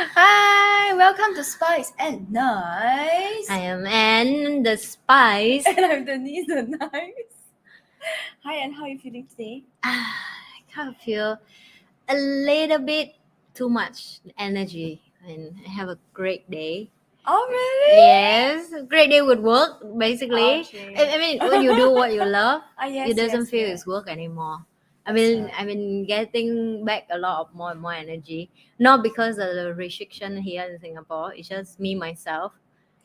Hi, welcome to Spice and Nice. I am Anne, the spice. And I'm Denise the Nice. Hi, and how are you feeling today? Ah, I kind of feel a little bit too much energy and I have a great day. Oh, really? Yes, great day with work, basically. Okay. I, I mean, when you do what you love, Ah, yes, it doesn't yes, feel yes. it's work anymore. I mean. I've been getting back a lot of more and more energy, not because of the restriction here in Singapore. It's just me myself.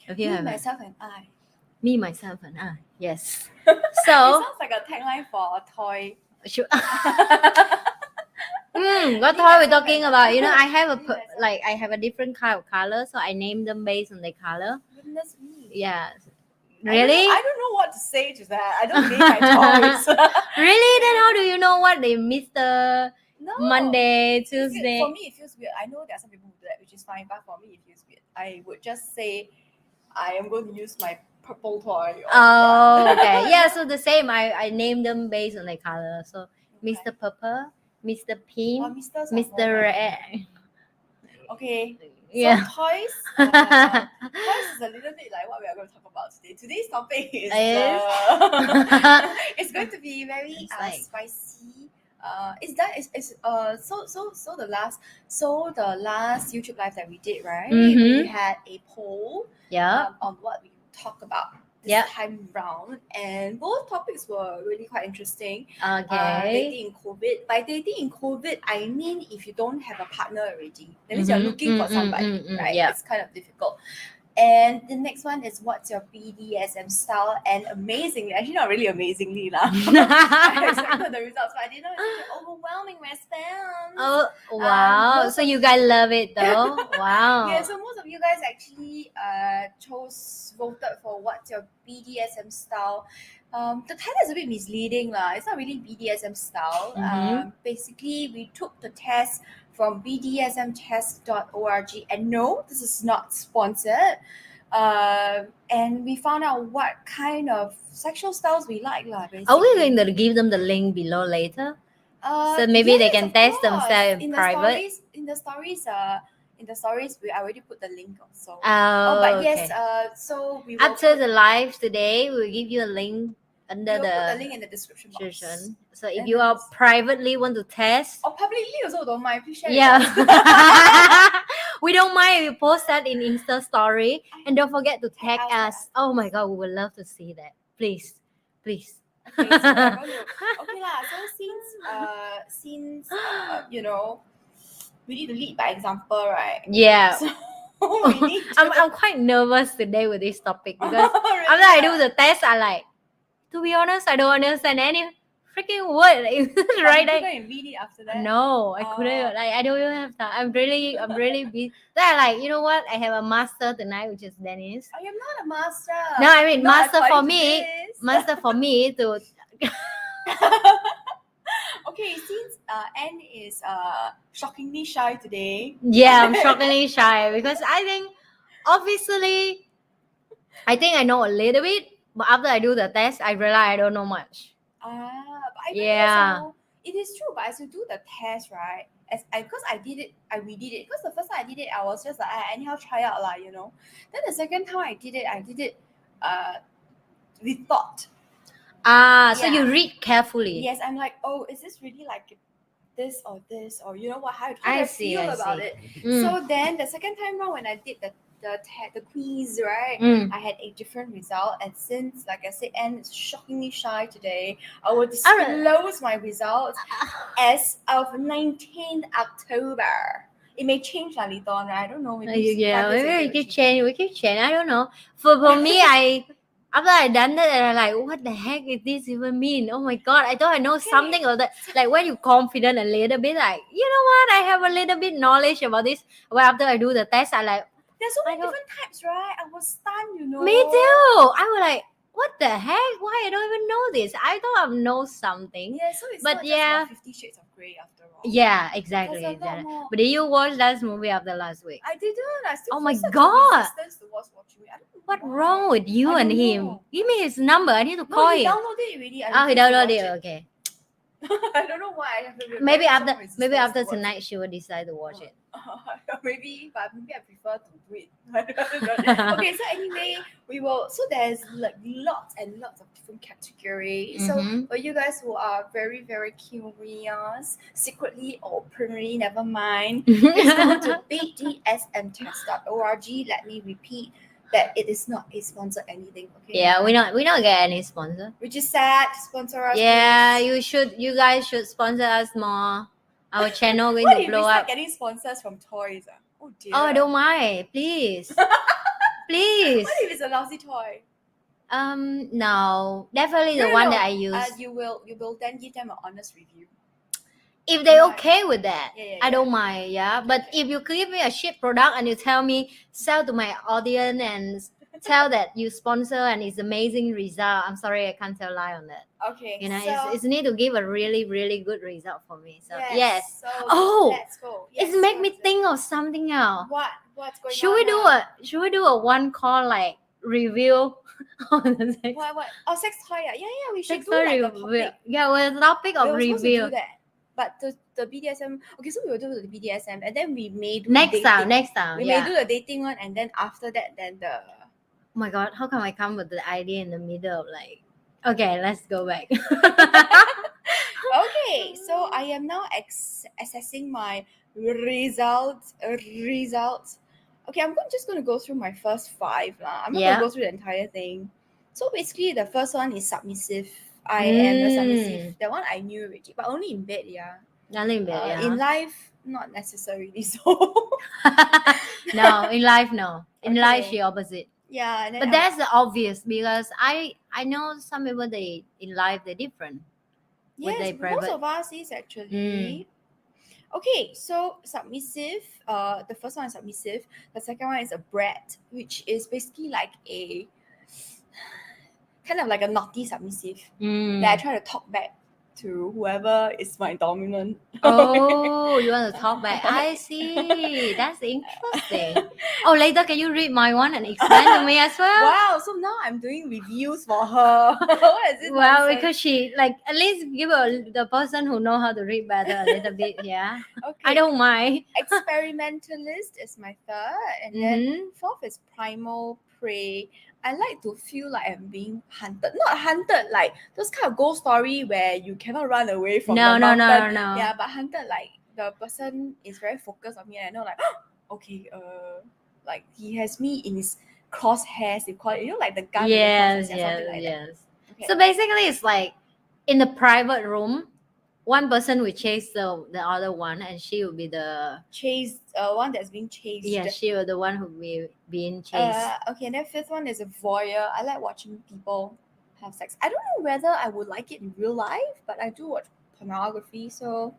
Have you Me, have myself, and I. me myself and I? Yes. So it sounds like a tagline for a toy. should, Hmm, what toy we talking about? You know, I have a like I have a different kind of color, so I name them based on their color. Goodness me. Yeah. I don't- Really? I don't know what to say to that. I don't name my toys. Really? Then how do you know what they Mr. no. Monday, Tuesday? For me, it feels weird. I know there are some people who do that, which is fine, but for me, it feels weird. I would just say, I am going to use my purple toy. Oh, okay. Yeah, so the same. I I named them based on their color. So Okay. Mr. Purple, Mr. Pink, oh, Mr. Mr. Red. Okay. Yeah. So toys. Uh, toys is a little bit like what we are going to talk about today. Today's topic is. Is? Uh, it's going to be very uh, spicy. Uh, is that is, is uh so so so the last so the last YouTube live that we did right? We Mhm. had a poll yeah. um, on what we talk about this Yeah. time round, and both topics were really quite interesting. Uh, Okay. dating in COVID. By dating in COVID, I mean if you don't have a partner already, that means you're Mhm, looking for mm, mm, somebody, mm, mm, right? yeah. It's kind of difficult. And the next one is what's your BDSM style? And amazingly, actually not really amazingly lah. I expected the results, but I didn't know it was an overwhelming response. oh wow! most so you guys love it though. Wow. Yeah, so most of you guys actually uh, chose voted for what's your BDSM style. Um, the title is a bit misleading, lah. It's not really BDSM style. Mhm. Um, basically, we took the test from BDSMtest.org, and no, this is not sponsored. Uh, and we found out what kind of sexual styles we like, lah. Are we going to give them the link below later? Uh, So maybe they can test course. themselves in in the private? Stories, in the stories, uh, in the stories, we already put the link also. Oh, Oh, but okay. yes, uh, so we After the live today, we'll give you a link under we'll the the link in the description description. So if And you are privately want to test, Or publicly also don't mind. Please share. yeah, we don't mind if you post that in Insta story, and don't forget to tag us. Oh my god, we would love to see that. Please, please. okay, so we're going to- okay lah. So since uh since uh, you know we need to lead by example, right? Yeah, So we. I'm I'm quite nervous today with this topic because Really after I do the test, I like, to be honest, I don't understand any freaking word. Right? I, read after that. no, I Oh. couldn't. Like, I don't even have time. I'm really, I'm really busy. Then like, you know what? I have a master tonight, which is Dennis. I am not a master. No, I mean Not master for me. this. Master for me to. okay, since uh, Anne is uh, shockingly shy today, Yeah, I'm shockingly shy because I think, obviously, I think I know a little bit, but after I do the test, I realize I don't know much. ah, but I Yeah. yeah. it is true. But as you do the test, right? As I because I did it, I redid it. Because the first time I did it, I was just like I anyhow try out lah, you know. Then the second time I did it, I did it uh with thought. Ah, so you read carefully. Yes, I'm like, oh, is this really like this or this or you know what? How, I I, feel I about see. it? Mm, So then the second time round when I did the the the quiz, right? mm. I had a different result, and since, like I said, Anne is shockingly shy today, I will disclose my results as of 19th October. It may change a little right? I don't know. Uh, Maybe yeah, maybe we it change. We keep change. I don't know. For for me, I after I done that, I'm like, what the heck is this even mean? Oh my god, I thought I know Okay. something about that. Like when you confident a little bit, like you know what, I have a little bit knowledge about this. But after I do the test, I like There's so many different types, right? I was stunned, you know. me too. I was like, what the heck? Why I don't even know this? I thought I know something. Yeah, so it's But not yeah. Fifty Shades of Grey after all. Yeah, exactly. exactly. more. But did you watch that movie after last week? I didn't. I still Oh my God. resistance towards watching it. I don't know What wrong with you and don't him? know. Give me his number. I need to No, call him. downloaded it already. I Oh, he downloaded it. Okay. I don't know why. I have a Maybe after maybe after tonight she will decide to watch it. Oh, maybe, but maybe I prefer to do it. okay, so anyway, we will. So there's like lots and lots of different categories. So Mhm. for you guys who are very very curious, secretly or openly, never mind. Please go to bdsmtest.org. Let me repeat that it is not a sponsor anything. Okay. yeah, we not we not get any sponsor. Which is sad. Sponsor us. Yeah, please. you should. You guys should sponsor us more. Our channel going What to blow up. getting sponsors from toys? ah? Oh dear. Oh, don't mind. Please, please. What if it's a lousy toy? Um, no, definitely the No, no, one no. that I use. Uh, you will you will then give them an honest review. if they Right. okay with that, Yeah, yeah, I don't mind. Yeah, but if you give me a shit product and you tell me sell to my audience and tell that you sponsor and it's amazing result, I'm sorry, I can't tell lie on that. Okay. You know, so, it's, it's need to give a really really good result for me. So yes. yes, So Oh, let's go. it's make me it? think of something else. What what's going Should on? we do a should we do a one call like review on the sex, what what? Oh, sex toy. ah. Yeah, yeah. We should sex do like a review? topic. Yeah, with topic of we were supposed to review. But the, the BDSM, okay, so we will do the BDSM and then we may do Next dating. time, next time. We yeah. may do the dating one and then after that, then the. Oh my god, how come I come with the idea in the middle of like okay, let's go back. Okay, so I am now ex- assessing my results. uh, Results. Okay, I'm just going to go through my first five. lah. I'm not Yeah. going to go through the entire thing. So basically, the first one is submissive. I am a submissive. That one I knew already, but only in bed, yeah. Nothing bad, Uh, yeah. In life, not necessarily so. no, in life no. In life Okay. she opposite. Yeah, and But I- that's the obvious because I I know some people they in life they're different. yes, most of us is actually. Mm. Okay, so submissive. Uh, the first one is submissive. The second one is a brat, which is basically like a kind of like a naughty submissive Mm. that I try to talk back to whoever is my dominant. Oh, you want to talk back? I see. That's interesting. Oh, later can you read my one and explain to me as well? wow! So now I'm doing reviews for her. what is it? Well, because she like at least give a, the person who know how to read better a little bit. Yeah, okay. I don't mind. experimentalist is my third, and then Mhm. fourth is primal prey. I like to feel like I'm being hunted. Not hunted like those kind of ghost story where you cannot run away from No, the no, no, mountain. no, no. Yeah, but hunted like the person is very focused on me and I know like okay, uh like he has me in his crosshairs, you call it, you know, like the gun. Yes, yes, like yes. Okay. So basically, it's like in the private room, one person will chase the the other one, and she will be the chased uh one that's being chased. yeah, she will the one who will be being chased. Uh, okay, and then fifth one is a voyeur. I like watching people have sex. I don't know whether I would like it in real life, but I do watch pornography. So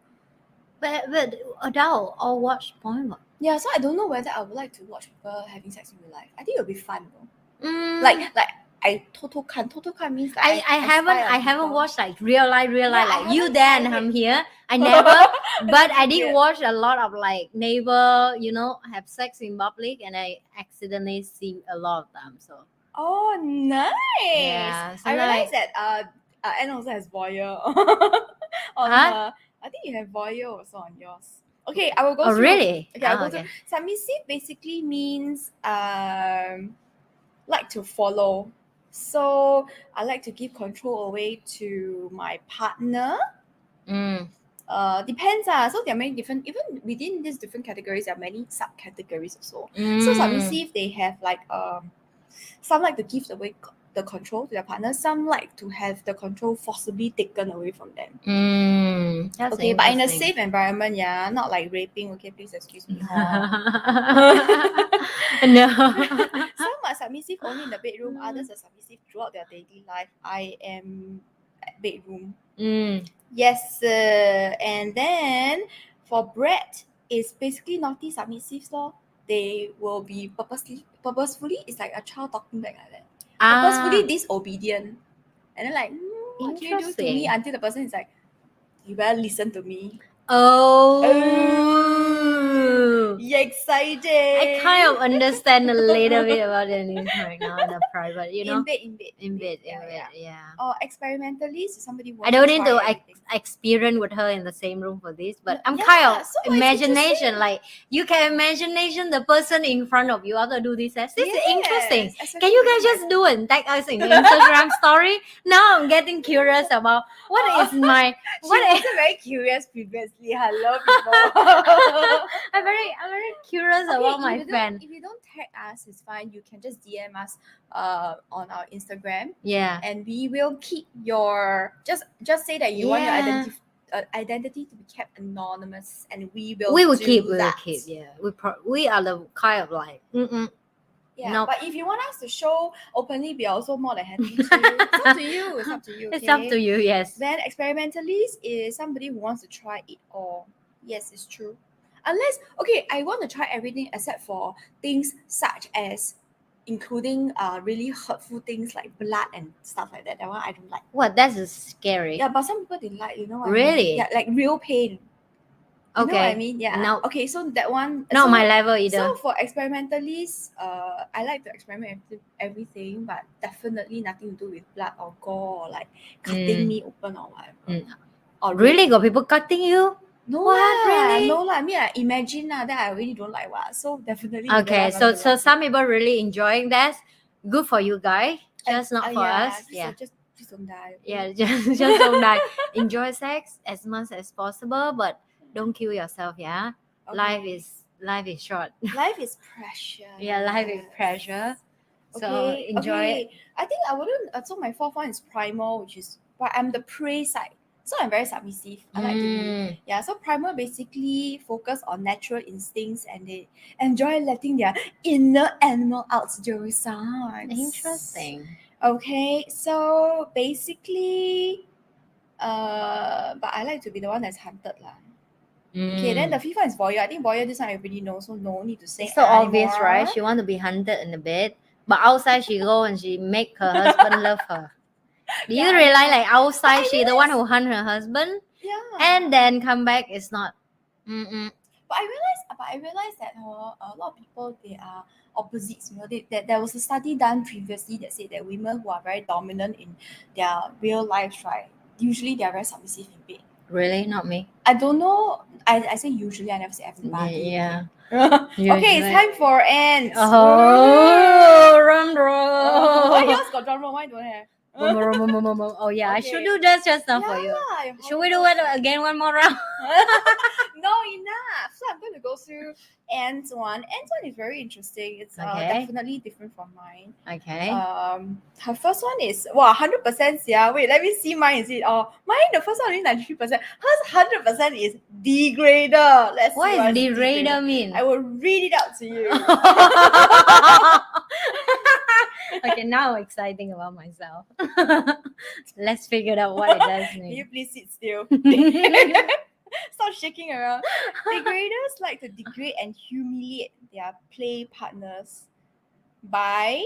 but but adult all watch porn. yeah, so I don't know whether I would like to watch people having sex in real life. I think it would be fun though. Mm, Like like I total can total can means like I, I haven't I haven't watched like real life real life I like you there and I'm here. I never but I did Yeah. watch a lot of like neighbor, you know, have sex in public and I accidentally see a lot of them. So Oh, nice. Yeah, so I realized like- that uh, uh Anne also has voyeur on Huh? her. I think you have voyeur also on yours. Okay, I will go Oh through. really? Okay, I'll Ah, go through. Submissive basically means um like to follow. So I like to give control away to my partner. Mm. Uh depends. Uh, so there are many different even within these different categories, there are many subcategories also. So Mm. submissive, they have like um some like to give away the control to their partner, some like to have the control forcibly taken away from them. Mm. Okay, but in a safe environment, yeah, not like raping. Okay, please excuse me. no. Some are submissive only in the bedroom, others are submissive throughout their daily life. I am at bedroom. Mm. Yes, uh, and then for brat, it's basically naughty submissives law. They will be purposely purposefully. It's like a child talking back like that. Purposefully Ah, disobedient, and then like, "Mm, what can you do to me? Until the person is like, you better listen to me. oh. Yeah, excited. I kind of understand a little bit about the news right now in the private, you know, in bed, in bed, in bed, yeah, in yeah. bed, yeah. Or experimentalist, somebody. I don't need to everything. Experience with her in the same room for this, but I'm Yeah, kind of so imagination. Like you can imagination the person in front of you after do this test. This is interesting. Yes, Can you guys just do it and tag us in Instagram story? Now I'm getting curious about what is oh, my She what is, wasn't very curious previously. Hello, people. I'm very I'm very curious Okay, about my fan. If you don't tag us, it's fine. You can just DM us uh, on our Instagram, Yeah. and we will keep your just just say that you want your Yeah. identity uh, identity to be kept anonymous, and we will. We will keep, we will keep. Yeah, we pro- we are the kind of like mm-mm. Yeah, Nope. but if you want us to show openly, we are also more than happy to. it's up to you. It's up to you. it's up to you. Yes. Then experimentalist is somebody who wants to try it all. Yes, it's true. Unless okay, I want to try everything except for things such as including uh really hurtful things like blood and stuff like that. That one I don't like. What? That's scary. Yeah, but some people they like, you know what I mean? Really? Yeah, like real pain. You okay. know what I mean? Yeah. No. Okay, so that one Not so- my level either. So for experimentalists, uh, I like to experiment with everything, but definitely nothing to do with blood or gore or like cutting Mm. me open or whatever. Mm. Or really, got people cutting you? No What, lah, really? No lah. I mean, I imagine lah that I really don't like what. So definitely. Okay, so so like some people really enjoying that. Good for you guys, just Uh, not for yeah, us. Just, Yeah. Just, just don't die. Yeah, just just don't die. Enjoy sex as much as possible, but don't kill yourself. Yeah, Okay. life is life is short. life is precious. Yeah, life is pressure. So Okay, enjoy it. okay. I think I wouldn't. Uh, so my fourth one is primal, which is but I'm the prey side. So I'm very submissive. I like to be Mm, Yeah, so primal basically focus on natural instincts and they enjoy letting their inner animal out those sides. Interesting. Okay, so basically, uh, but I like to be the one that's hunted lah. Okay, then the Mm. fifth one is voyeur. I think voyeur this one everybody knows, so no need to say. It's so obvious, right? She want to be hunted in the bed, but outside she go and she make her husband love her. Do you Yeah. realize like outside she the one who hunt her husband Yeah. and then come back is not. Mm-mm. But I realized, but I realized that uh, a lot of people they are opposites. You know, they, that there was a study done previously that said that women who are very dominant in their real life, right, usually they are very submissive in bed. Really, not me. I don't know. I, I say usually. I never say everybody. Yeah. okay, it's time for Anne's. Oh, run, Why yours got drum roll? Mine don't have. Oh yeah, I should do that just now for you. Yeah, Should we do it again one more round? no, enough. So I'm going to go through Anne's one. Anne's one is very interesting. It's uh, Okay. definitely different from mine. Okay. Um, her first one is wow, hundred percent. Yeah, wait, let me see mine. Is it? Oh, mine the first one is ninety three percent. Hers hundred percent is degrader. Let's what what degrader mean? I will read it out to you. okay, now I'm exciting about myself. Let's figure out what it does Can you please sit still? Stop shaking around. Degraders like to degrade and humiliate their play partners by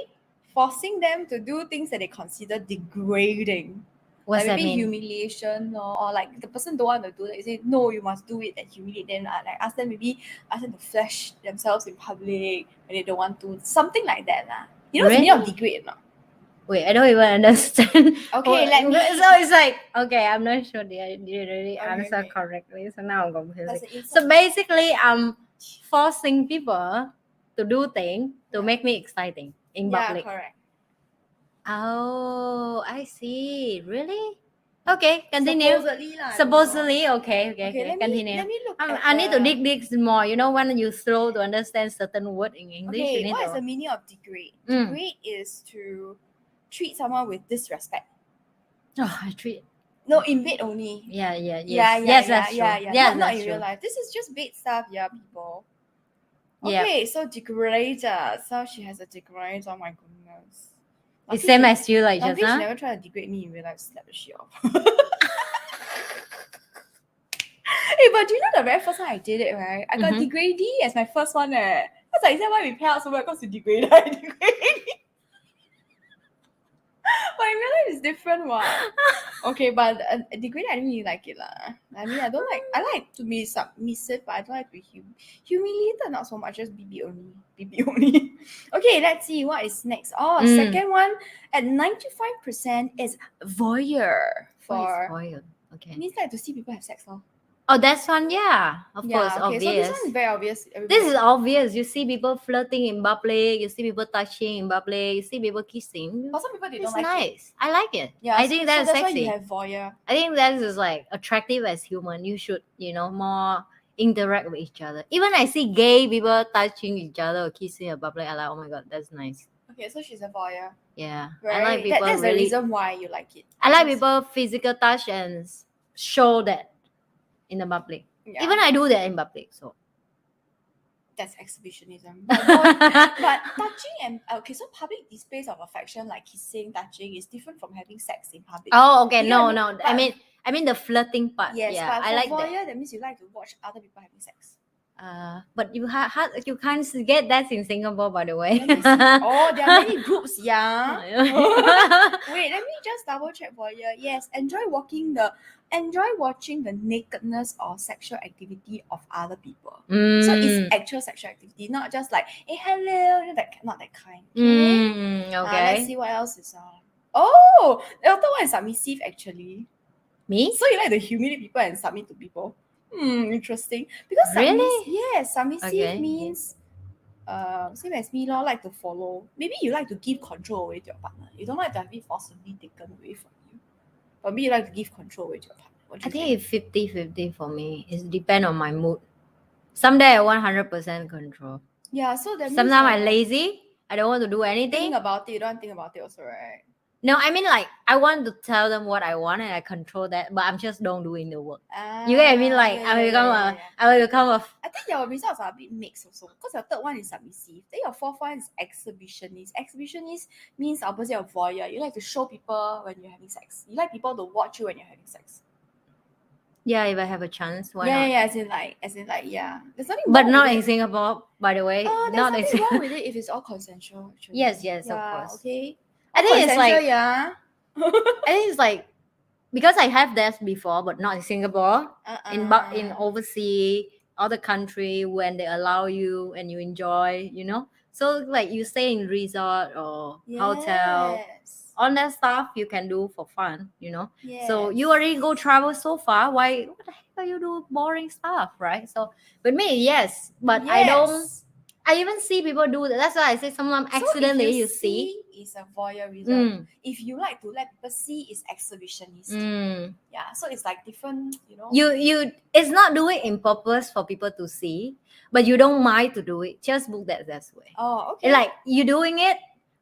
forcing them to do things that they consider degrading. What's like that mean? humiliation or, or like the person don't want to do that. You say no, you must do it and humiliate them. Uh, like ask them maybe ask them to flash themselves in public when they don't want to. Something like that. lah. You know what's the meaning of degrade or not? Wait, I don't even understand. Okay, let me So it's like okay, I'm not sure they I did really answer correctly. So now I'm confused. So basically, I'm forcing people to do things to make me exciting in public. yeah, correct. Oh, I see. Really? Okay, continue. Supposedly, lah, I don't know. Supposedly, okay, okay, okay. let continue. Me, let me look. Um, I need to dig this more. You know, when you slow to understand certain word in English, you Okay, need what is to. the meaning of degrade? Mm. Degrade is to treat someone with disrespect. Oh, I treat. No, in bed only. Yeah, yeah, yes, Yeah, yeah, yes, yeah, that's yeah, true. yeah. Yes, not, not that's in true. real life. This is just bed stuff, yeah, people. Yeah. Okay, so degrader. So she has a degrader. Oh my goodness. It's Lucky same as you, like just she now. never tried to degrade me in real life. Slap the shit off. hey, but do you know the very first time I did it, right? I got Mhm. degradee as my first one. Eh. That's like, is that why we pay out so much? Because to degrade, I degrade. But in real life it's different one. Okay, but uh, degraded, I don't really like it lah. I mean, I don't like. I like to be submissive, but I don't like to be hum- humiliated. Not so much, just BB only. BB only. okay, let's see what is next. Oh, Mm. second one at ninety five percent is voyeur What is for. voyeur? Okay. Means like to see people have sex, lor. Oh, that's one. Yeah, of Yeah, course, okay, so this one is very obvious. This is obvious. You see people flirting in public. You see people touching in public. You see people kissing. But some people they It's don't like it. nice. I like it. Yeah, I so- think so that's, that's why you have voyeur. I think that is like attractive as human. You should, you know, more interact with each other. Even I see gay people touching each other or kissing in public. I like, oh my god, that's nice. Okay, so she's a voyeur. Yeah, Right? I like That- people that's the reason why you like it. I like people physical touch and show that in the public. Yeah, Even I do that in public. So. that's exhibitionism. But, but touching and okay, so public displays of affection like kissing, touching is different from having sex in public. oh, okay. You No, no. I mean, I mean the flirting part. yes, yeah, but I for like that. voyeur, that. means you like to watch other people having sex. Uh, but you ha- ha- you can't get that in Singapore, by the way. Let me see. oh, there are many groups, yeah. Wait, let me just double check voyeur. Yes, enjoy walking the enjoy watching the nakedness or sexual activity of other people. So Mm, it's actual sexual activity, not just like, hey, hello, you know, that not that kind. Okay. mm, Uh, okay. let's see what else is on. Oh, the other one is submissive actually. Me? So you like to humiliate people and submit to people? Hmm, interesting. Because submiss- Really? yes, submissive Okay. means uh, same as me, lor, like to follow. Maybe you like to give control away to your partner. You don't like to have it forcibly taken away from. But me, you like to give control away to your partner. I you think it's 50 50 for me. It depends on my mood. Someday I want 100% control. yeah. So that Sometimes I'm lazy. I don't want to do anything. Think about it. You don't think about it also, right? No, I mean like I want to tell them what I want and I control that, but I'm just don't doing the work. You get what I mean? Ah, Like yeah, I will become yeah, a, yeah. I will become a. I think your results are a bit mixed also. Because your third one is submissive. Then your fourth one is exhibitionist. Exhibitionist means opposite of voyeur. You like to show people when you're having sex. You like people to watch you when you're having sex. Yeah, if I have a chance, why yeah, not? yeah, yeah. As in like, as in like, yeah. There's nothing But wrong not in it. Singapore, by the way. Oh, there's not in nothing Singapore. wrong with it if it's all consensual. Actually. Yes, yes, of course. Okay. I think it's like yeah. I think it's like because I have that before, but not in Singapore. Uh-uh. In but in Uh-uh. overseas, other country when they allow you and you enjoy, you know. So like you stay in resort or hotel, Yes. all that stuff you can do for fun, you know. Yes. So you already go travel so far. Why? What the heck are you do boring stuff, right? So with me, yes, but I don't. I even see people do that. That's why I say someone So if accidentally you, see. is a voyeurism. Mm, If you like to let people see, is exhibitionist. mm. Yeah, so it's like different, you know. You you it's not doing in purpose for people to see, but you don't mind to do it. Just book that that way. oh, okay. Like you doing it,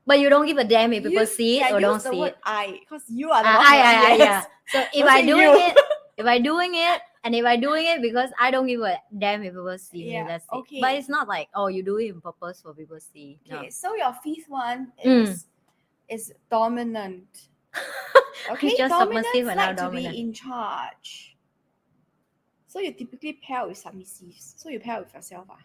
but you don't give a damn if people Use- see it yeah, or don't see it. I, because you are the one. I, I, I, yes. yeah. So if I doing you. it, if I doing it, and if I doing it because I don't give a damn if people see me, Yeah, that's it. okay. But it's not like oh you do it in purpose for people to see. No. Okay, so your fifth one Mm. is is dominant. Okay, just submissive like to be in charge. So you typically pair with submissives. So you pair with yourself, ah.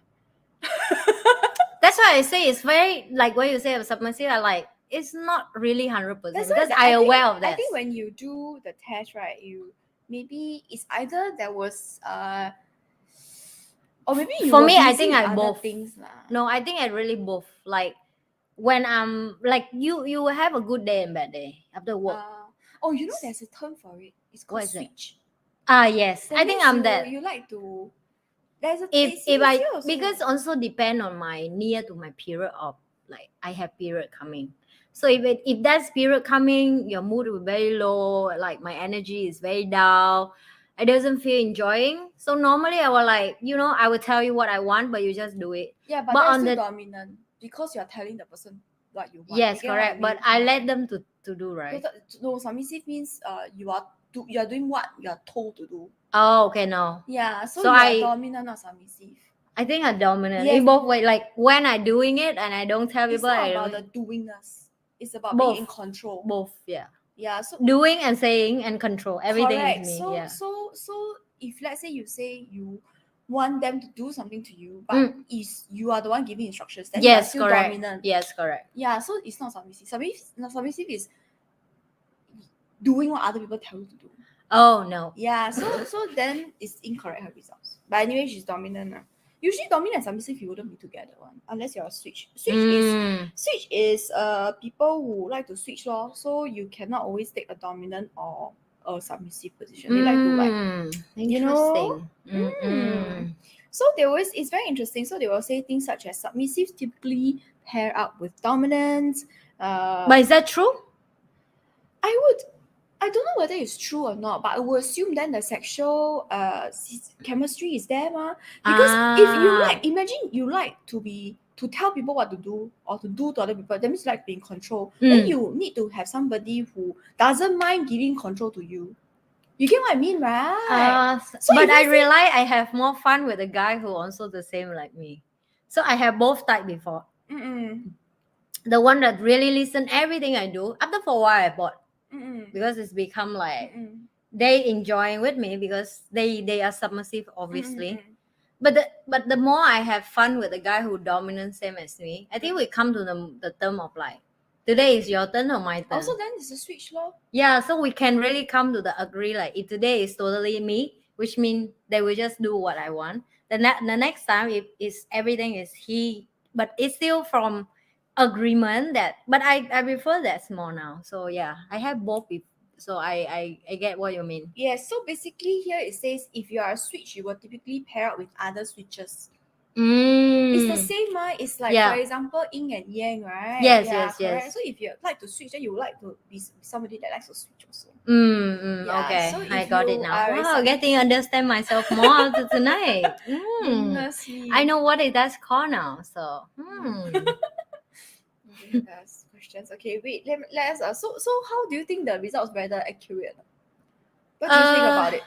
That's why I say it's very like what you say of submissive. I like it's not really hundred percent because I, think- aware of that. I think when you do the test, right, you maybe it's either there was uh or maybe you For me, I think I both. things lah. No, I think I really both. Like when I'm like you, you will have a good day and bad day after work. Uh, oh, you know, there's a term for it. It's called What is it? switch. Ah, yes, That I think I'm you, that. You like to. There's a If if I also. because also depend on my near to my period of like I have period coming. So if it, if that's period coming, your mood will be very low. Like my energy is very down. I doesn't feel enjoying. So normally I will like you know I will tell you what I want, but you just do it. yeah, but, but that's on the- dominant because you're telling the person what you want. yes, You get what correct. But? I let them to to do right. No, submissive means uh you are do you are doing what you are told to do. Oh, okay, no. Yeah, so, So you are I- dominant, not submissive. I think I'm dominant. Yes. In both way, like when I doing it and I don't tell It's people, not I about don't, the doingness. It's about Both. being in control. both, yeah. Yeah, so Doing and saying and control everything correct. is me. So yeah. so so if let's say you say you want them to do something to you, but Mm. is you are the one giving instructions, then Yes, still correct. dominant. Yes, correct. Yeah, so it's not submissive. Submissive, not submissive is doing what other people tell you to do. Oh no. Yeah, so so then it's incorrect her results. But anyway, she's dominant. ah. Usually dominant and submissive you wouldn't be together one unless you're a switch. Switch is Mm. switch is uh people who like to switch law, so you cannot always take a dominant or a submissive position. They like to like Mm. you know. Mm-mm. so they always it's very interesting. So they will say things such as submissive typically pair up with dominant. Uh, But is that true? I would I don't know whether it's true or not, but I would assume then the sexual uh chemistry is there, ma. Because if you Ah. like, imagine you like to be to tell people what to do or to do to other people, that means you like being control. Then Mm. you need to have somebody who doesn't mind giving control to you. You get what I mean, right? Uh, So but I realize I have more fun with a guy who also the same like me. So I have both type before. Mm-mm. The one that really listen everything I do. After for a while I bought Mm-mm. because it's become like Mm-mm. they enjoying with me because they they are submissive obviously. Mm-mm. But the but the more I have fun with the guy who dominant same as me, I think we come to the the term of like today is your turn or my turn. Also, then it's a switch law. Yeah, so we can really come to the agree like if today is totally me, which means they will just do what I want. The, ne- the next time if is everything is he, but it's still from agreement that but I, I prefer that small now. So yeah, I have both people. so I, I I get what you mean. Yes, so basically here it says if you are a switch, you will typically pair up with other switches. Mm. It's the same, right? It's like Yeah. for example, yin and yang, right? Yes, Yeah, yes, correct. yes. So if you like to switch, then you would like to be somebody that likes to switch also. Mm, mm, Yeah, okay, so I got it now. Wow, some- getting understand myself more after tonight. Mm. I know what it does call now. So, hmm. Okay, questions. Okay, wait. Let, let us. Uh, so, so how do you think the results whether accurate? What do you think Uh, about it?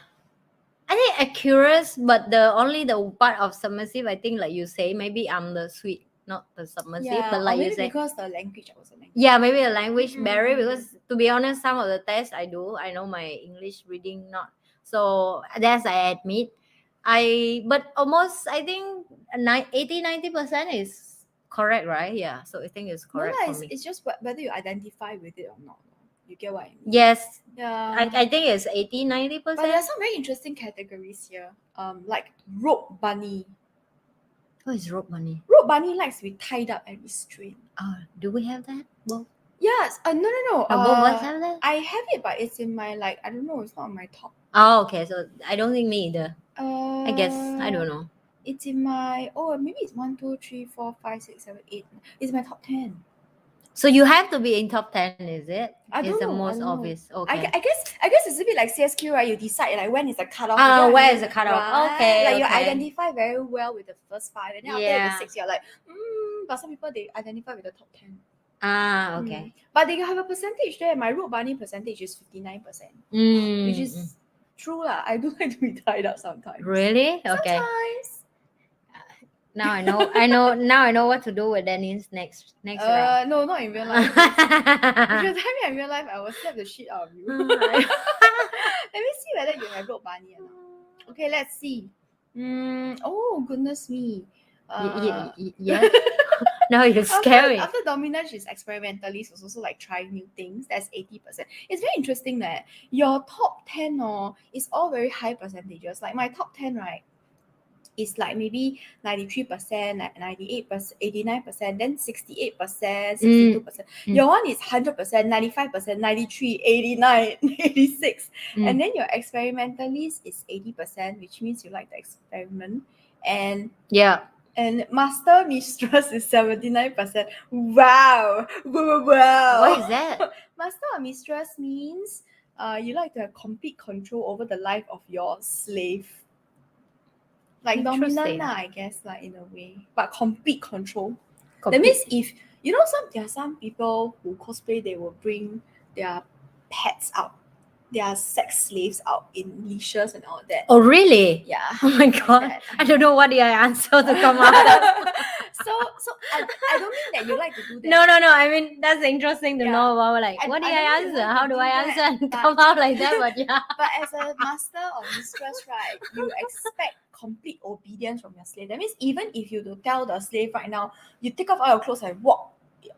I think accurate, but the only the part of submissive, I think, like you say, maybe I'm the sweet, not the submissive. but or like you maybe say, because the language or something. yeah, maybe the language barrier. Mm. Because to be honest, some of the tests I do, I know my English reading not. So that's I admit. I but almost I think ni- 80 90 percent is correct, right? Yeah. So I think it's No correct for it's, me. it's just whether you identify with it or not. You get what I mean? Yes, Yeah. I, I think it's 80 90 but there are some very interesting categories here. Um, like rope bunny. What is rope bunny? Rope bunny likes to be tied up and restrained. Oh, do we have that? Well, Yes. Uh, no, no, no. uh, uh, have that. I have it, but it's in my like I don't know. It's not on my top. Oh, okay. So I don't think me either. Uh, I guess I don't know. It's in my oh maybe it's one two three four five six seven eight. It's my top ten. So you have to be in top ten, is it? I It's don't the know, I most obvious. I, Okay. gu- I guess I guess it's a bit like CSQ, right? You decide like when is the cutoff. Oh, you get what I where is the cutoff? Right? Okay, Like you identify very well with the first five, and then after the six, you're like, mm, but some people they identify with the top ten. ah, okay. Mm. But they have a percentage there. My rope bunny percentage is fifty nine percent, which mm. is true lah. I do like to be tied up sometimes. really okay. Sometimes. Now I know. I know. Now I know what to do with Dennis next next round. Uh, no, not in real life. if you tell me in real life, I will slap the shit out of you. Let me see whether you have rope bunny or not. Okay, let's see. Mm, oh goodness me. Uh, y- y- yeah. now you're after, scary. after dominant, she's experimentalist, was also like trying new things. That's 80%. It's very interesting that your top 10 or is all very high percentages. Like my top 10, right? Is like maybe 93%, like 98%, 89%, then 68%, 62%. Mm. Your one is 100%, 95%, 93, 89, 86. Mm. And then your experimentalist is 80%, which means you like the experiment. And Yeah. and master mistress is 79%. Wow. Wow. wow. What is that? Master or mistress means uh, you like to have complete control over the life of your slave. Like dominant, lah, I guess, like in a way. But complete control. That means if you know some there are some people who cosplay, they will bring their pets out, their sex slaves out in leashes and all that. Oh really? Yeah. Oh my god. I don't know what the answer to come out. so so I, I don't mean that you like to do that. No, no, no. I mean, that's interesting to Yeah. know about. Like, I- what do I I, answer? like How do do I that, answer and come out like that? But yeah. But as a master or mistress, right, you expect complete obedience from your slave. That means even if you to tell the slave right now, you take off all your clothes and walk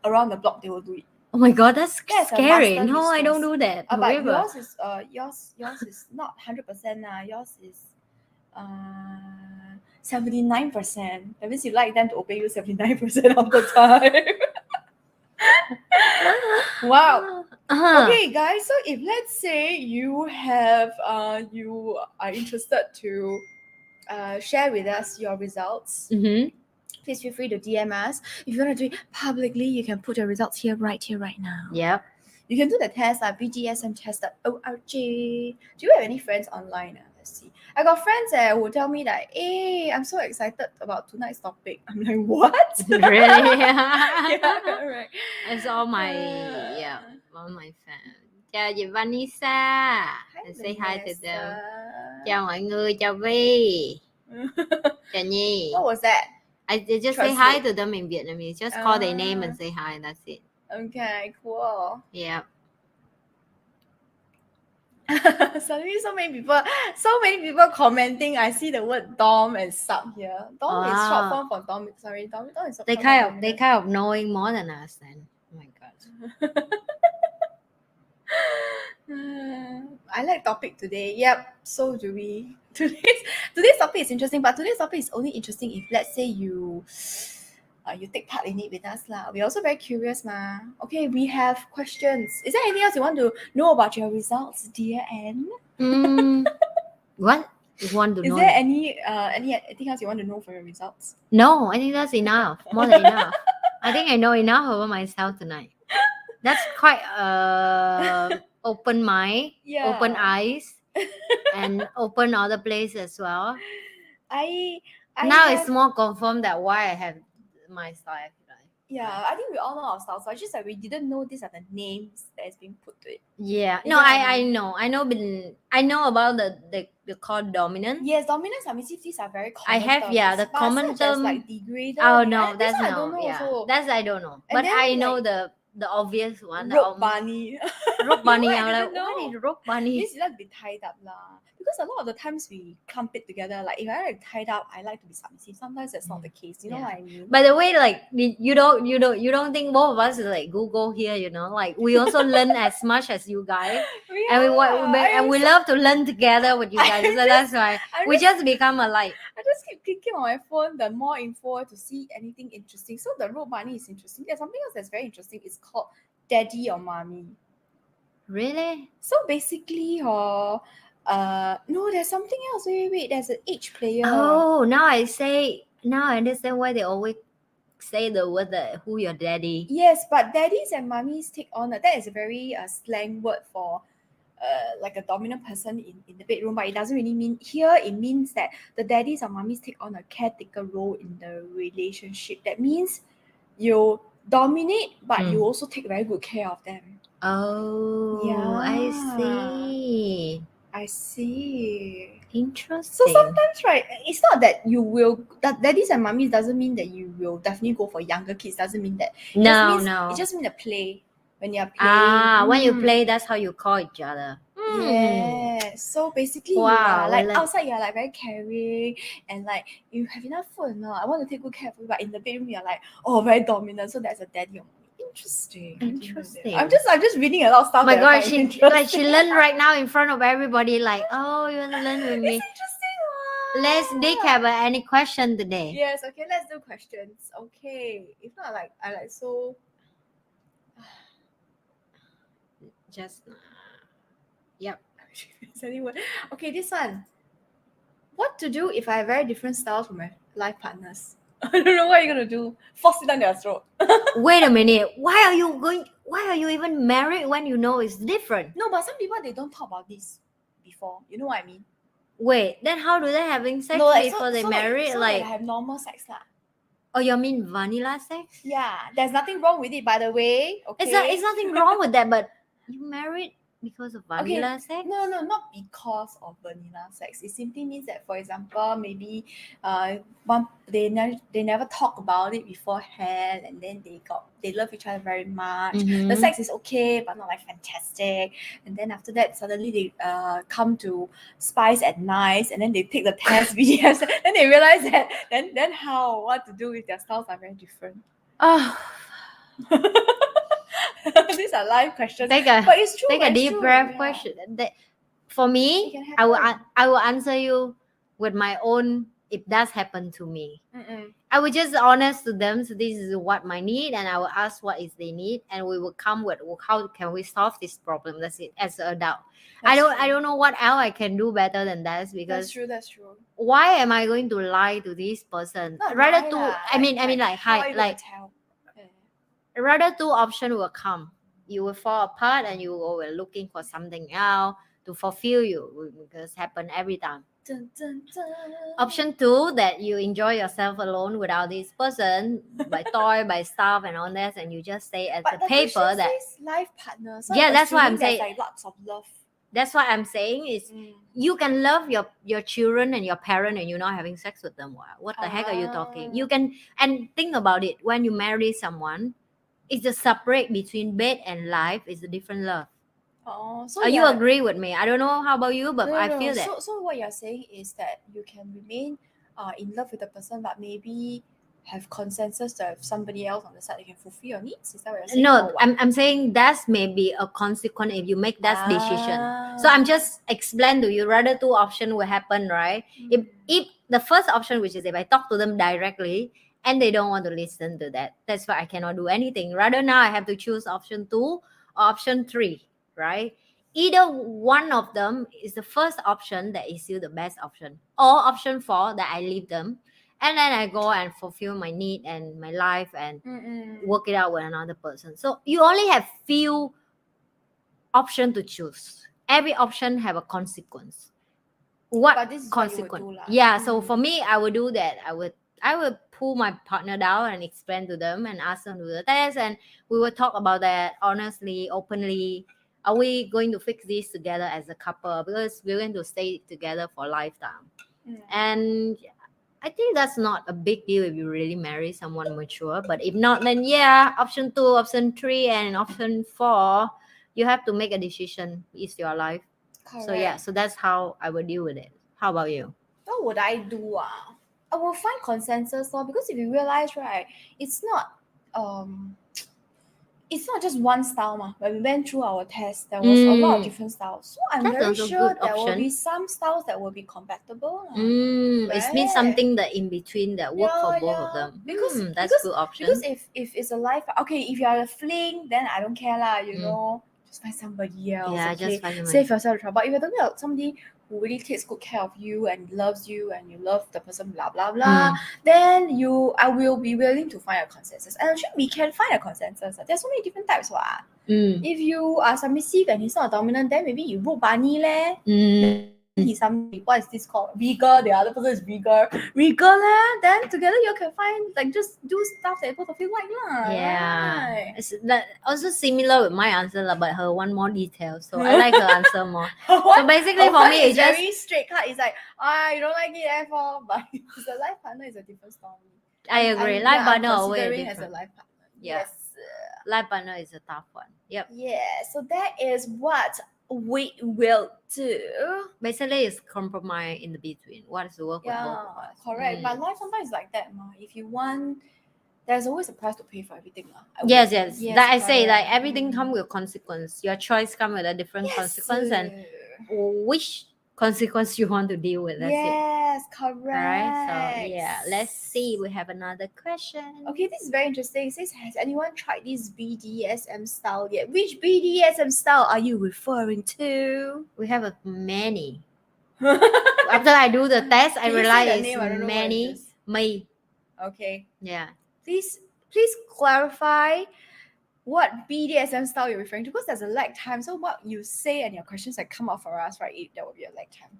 around the block, they will do it. Oh my god, that's That's scary. No, I don't do that. Uh, but Never. yours is uh yours yours is not hundred percent nah. Yours is uh seventy nine percent. That means you like them to obey you seventy nine percent of the time. wow. Uh-huh. Okay, guys. So if let's say you have uh you are interested to uh share with us your results, Mm-hmm. please feel free to DM us. If you want to do it publicly, you can put your results here, right here, right now. Yep. You can do the test at bdsmtest.org. Do you have any friends online? ah? Let's see. I got friends eh, who tell me that, hey, I'm so excited about tonight's topic. I'm like, what? really? yeah, right. It's all my Uh, yeah, all my fans. Chào chị Vanessa. Hi, And say hi to them. Chào mọi người, chào Vi. Chào Nhi. what was that? I just say hi Translate. to them in Vietnamese. Just call their name and say hi. That's it. Okay, cool. Yeah. Suddenly, so many people, so many people commenting. I see the word dom and sub here. Dom is short Ah. form for dom. Sorry, dom. Dom is short They kind of they kind of knowing more than us then. Oh my god. I like topic today. Yep, so do we. Today's today's topic is interesting, but today's topic is only interesting if let's say you uh, you take part in it with us lah. We're also very curious, ma. Okay, we have questions. Is there anything else you want to know about your results, dear Anne? Mm, what? You want to Is know? there any uh any anything else you want to know for your results? No, I think that's enough. More than enough. I think I know enough about myself tonight. That's quite uh open mind, Yeah. open eyes, and open other place as well. I, I now have- it's more confirmed that why I have my style. I feel like. yeah. I think we all know our styles. So it's just that we didn't know these are the names that is being put to it. Yeah. You No, I I I know. I know. Been I know about the the the called dominant. Yes, dominance. dominant submissive. These are very common. I have, yeah, the common term- oh, like degrader. Oh no, This that's one I don't know yeah, also. that's I don't know. And But then, I know like, the the obvious one. rope bunny. rope bunny. You know, I I'm like, didn't what know. is rope bunny? Means you like be tied up lah. Because a lot of the times we clump it together. Like if I like tied up, I like to be submissive. Sometimes that's not the case. You know Yeah. what I mean? By the way, like you don't you don't you don't think both of us is like Google here, you know? Like we also learn as much as you guys, and we want and we am love to learn together with you guys. I'm So that's why I'm we just become alike. I just keep clicking on my phone the more info to see anything interesting. So the rope bunny is interesting. There's something else that's very interesting. It's called daddy or mommy. Really? So basically, or uh no, there's something else. Wait, wait, wait. There's an age player. Oh, now I say now I understand why they always say the word that who your daddy. Yes, but daddies and mummies take on a, that is a very uh, slang word for uh, like a dominant person in, in the bedroom, but it doesn't really mean here it means that the daddies or mummies take on a caretaker role in the relationship. That means you dominate, but you Mm. also take very good care of them. Oh, yeah, I see. I see. Interesting. So sometimes, right, it's not that you will that daddies and mummies doesn't mean that you will definitely go for younger kids. Doesn't mean that. It no, means- no. It just means the play when you're playing. ah, when you Mm. play, that's how you call each other. Hmm. Yes. So basically, you Wow, are like like- outside, you're like very caring and like you have enough food or not. I want to take good care of you, but in the bedroom, you're like, oh, very dominant. So that's a daddy. or. Interesting. I didn't know that. Interesting. I'm just, I'm just reading a lot of stuff. Oh my god, she like she learned right now in front of everybody. Like, oh, you wanna learn with me? It's interesting. Let's dig have uh, any question today. Yes. Okay. Let's do questions. Okay. If not, like I like so. Just uh, yep. Anyone? Okay, this one. What to do if I have very different styles from my life partners? I don't know what you're gonna do. Force it down their throat. Wait a minute. Why are you going? Why are you even married when you know it's different? No, but some people they don't talk about this before. You know what I mean? Wait, then how do they having sex no, like, so- before they so marry? Like, so Like, they have normal sex lah. oh, you mean vanilla sex? Yeah, there's nothing wrong with it, by the way. Okay. It's not. It's nothing wrong with that, but you married because of Okay, vanilla sex? No, no, not because of vanilla sex. It simply means that, for example, maybe uh, one they never they never talk about it beforehand, and then they got they love each other very much. The Mhm. sex is okay, but not like fantastic. And then after that, suddenly they uh come to Spice and Nice, and then they take the test BDS, then they realize that then then how what to do with their styles are very different. Oh, These are live questions. take a But it's true. take a deep true, breath yeah. question that for me i will i will answer you with my own it does happen to me Mm-mm. i will just honest to them so this is what my need and i will ask what is they need and we will come with well, how can we solve this problem that's it as an adult i don't i don't know what else i can do better than that That's because true. That's true. why am i going to lie to this person Not rather lie to i mean i mean like how are hi you gonna like. Rather two options will come. You will fall apart and you will be looking for something else to fulfill you because happen every time. Dun, dun, dun. Option two that you enjoy yourself alone without this person by toy, by stuff and all that, and you just stay at But the paper that life partner. So Yeah, I'm that's what I'm saying. Like lots of love. that's what I'm saying is Mm. you can love your your children and your parent and you're not having sex with them. What, the heck are you talking? Ah. You can and think about it when you marry someone, it's the separate between bed and life is a different love. Oh, so Uh, you agree with me? I don't know how about you, but No, no, I no. feel that. So, so what you're saying is that you can remain uh, in love with the person, but maybe have consensus that if somebody else on the side they can fulfill your needs. Is that what you're saying? no. I'm, I'm saying that's maybe a consequence if you make that decision. So Ah. I'm just explain to you rather two option will happen, right? If Mm. if the first option, which is if I talk to them directly and they don't want to listen to that, that's why I cannot do anything. Rather now I have to choose option two or option three, right? Either one of them is the first option that is still the best option, or option four that I leave them and then I go and fulfill my need and my life and Mm-mm. work it out with another person. So you only have few option to choose. Every option have a consequence. What But this is what consequence? do lah. yeah. So Mm. for me, I would do that. I would I would pull my partner down and explain to them and ask them to do the test, and we will talk about that honestly, openly. Are we going to fix this together as a couple? Because we're going to stay together for a lifetime. Mm. And I think that's not a big deal if you really marry someone mature. But if not, then yeah, option two, option three, and option four, you have to make a decision. It's your life. So yeah, so that's how I would deal with it. How about you? what would I do? Ah, I will find consensus lor, because if you realize, right, it's not um it's not just one style ma. When we went through our test, there was a lot of Mm. different styles. So I'm very sure there will be some styles that will be compatible. lah. Mm, Right. something that in between that work for Yeah, both of them. Because- Mm, that's because- good option. Because if if it's a life okay, if you are a fling, then I don't care lah, you Mm. know. Just find somebody else. yeah, okay? just find your save yourself the trouble. But if you're talking about somebody who really takes good care of you and loves you and you love the person, blah blah blah, Mm. then you I will be willing to find a consensus. And actually we can find a consensus. There's so many different types. What? Mm, If you are submissive and he's not dominant, then maybe you rope bunny leh. mm. He's some what is this called? Rigger, the other person is rigger. Rigger leh. Then together you can find like just do stuff that both of you like lah. Yeah, right? it's that also similar with my answer, lah, but her one more detail. So I like her answer more. So basically, for me, it's just very straight cut. It's like ah, you don't like it, therefore. But a life partner is a different story. I agree. I'm- Life yeah, partner always as a life partner. Yeah. Yes. Life partner is a tough one. Yep. Yeah. So that is what we will do. Basically, it's compromise in the between. What is the work with both Yeah, of us? correct. Mm. But life sometimes is like that, ma. If you want, there's always a price to pay for everything. Yes, yes. Yes, Like I say, like everything come Mm. with consequence. Your choice come with a different Yes, consequence, and which consequence you want to deal with. That's it. yes, correct. All right. So yeah, let's see. We have another question. Okay, this is very interesting. It says, has anyone tried this BDSM style yet? Which BDSM style are you referring to? We have a many. After I do the test, I realize it's? I don't know what it many. Me. Okay. Yeah. Please, please clarify what BDSM style you're referring to because there's a lag time. So what you say and your questions that come up for us, right? It, there will be a lag time.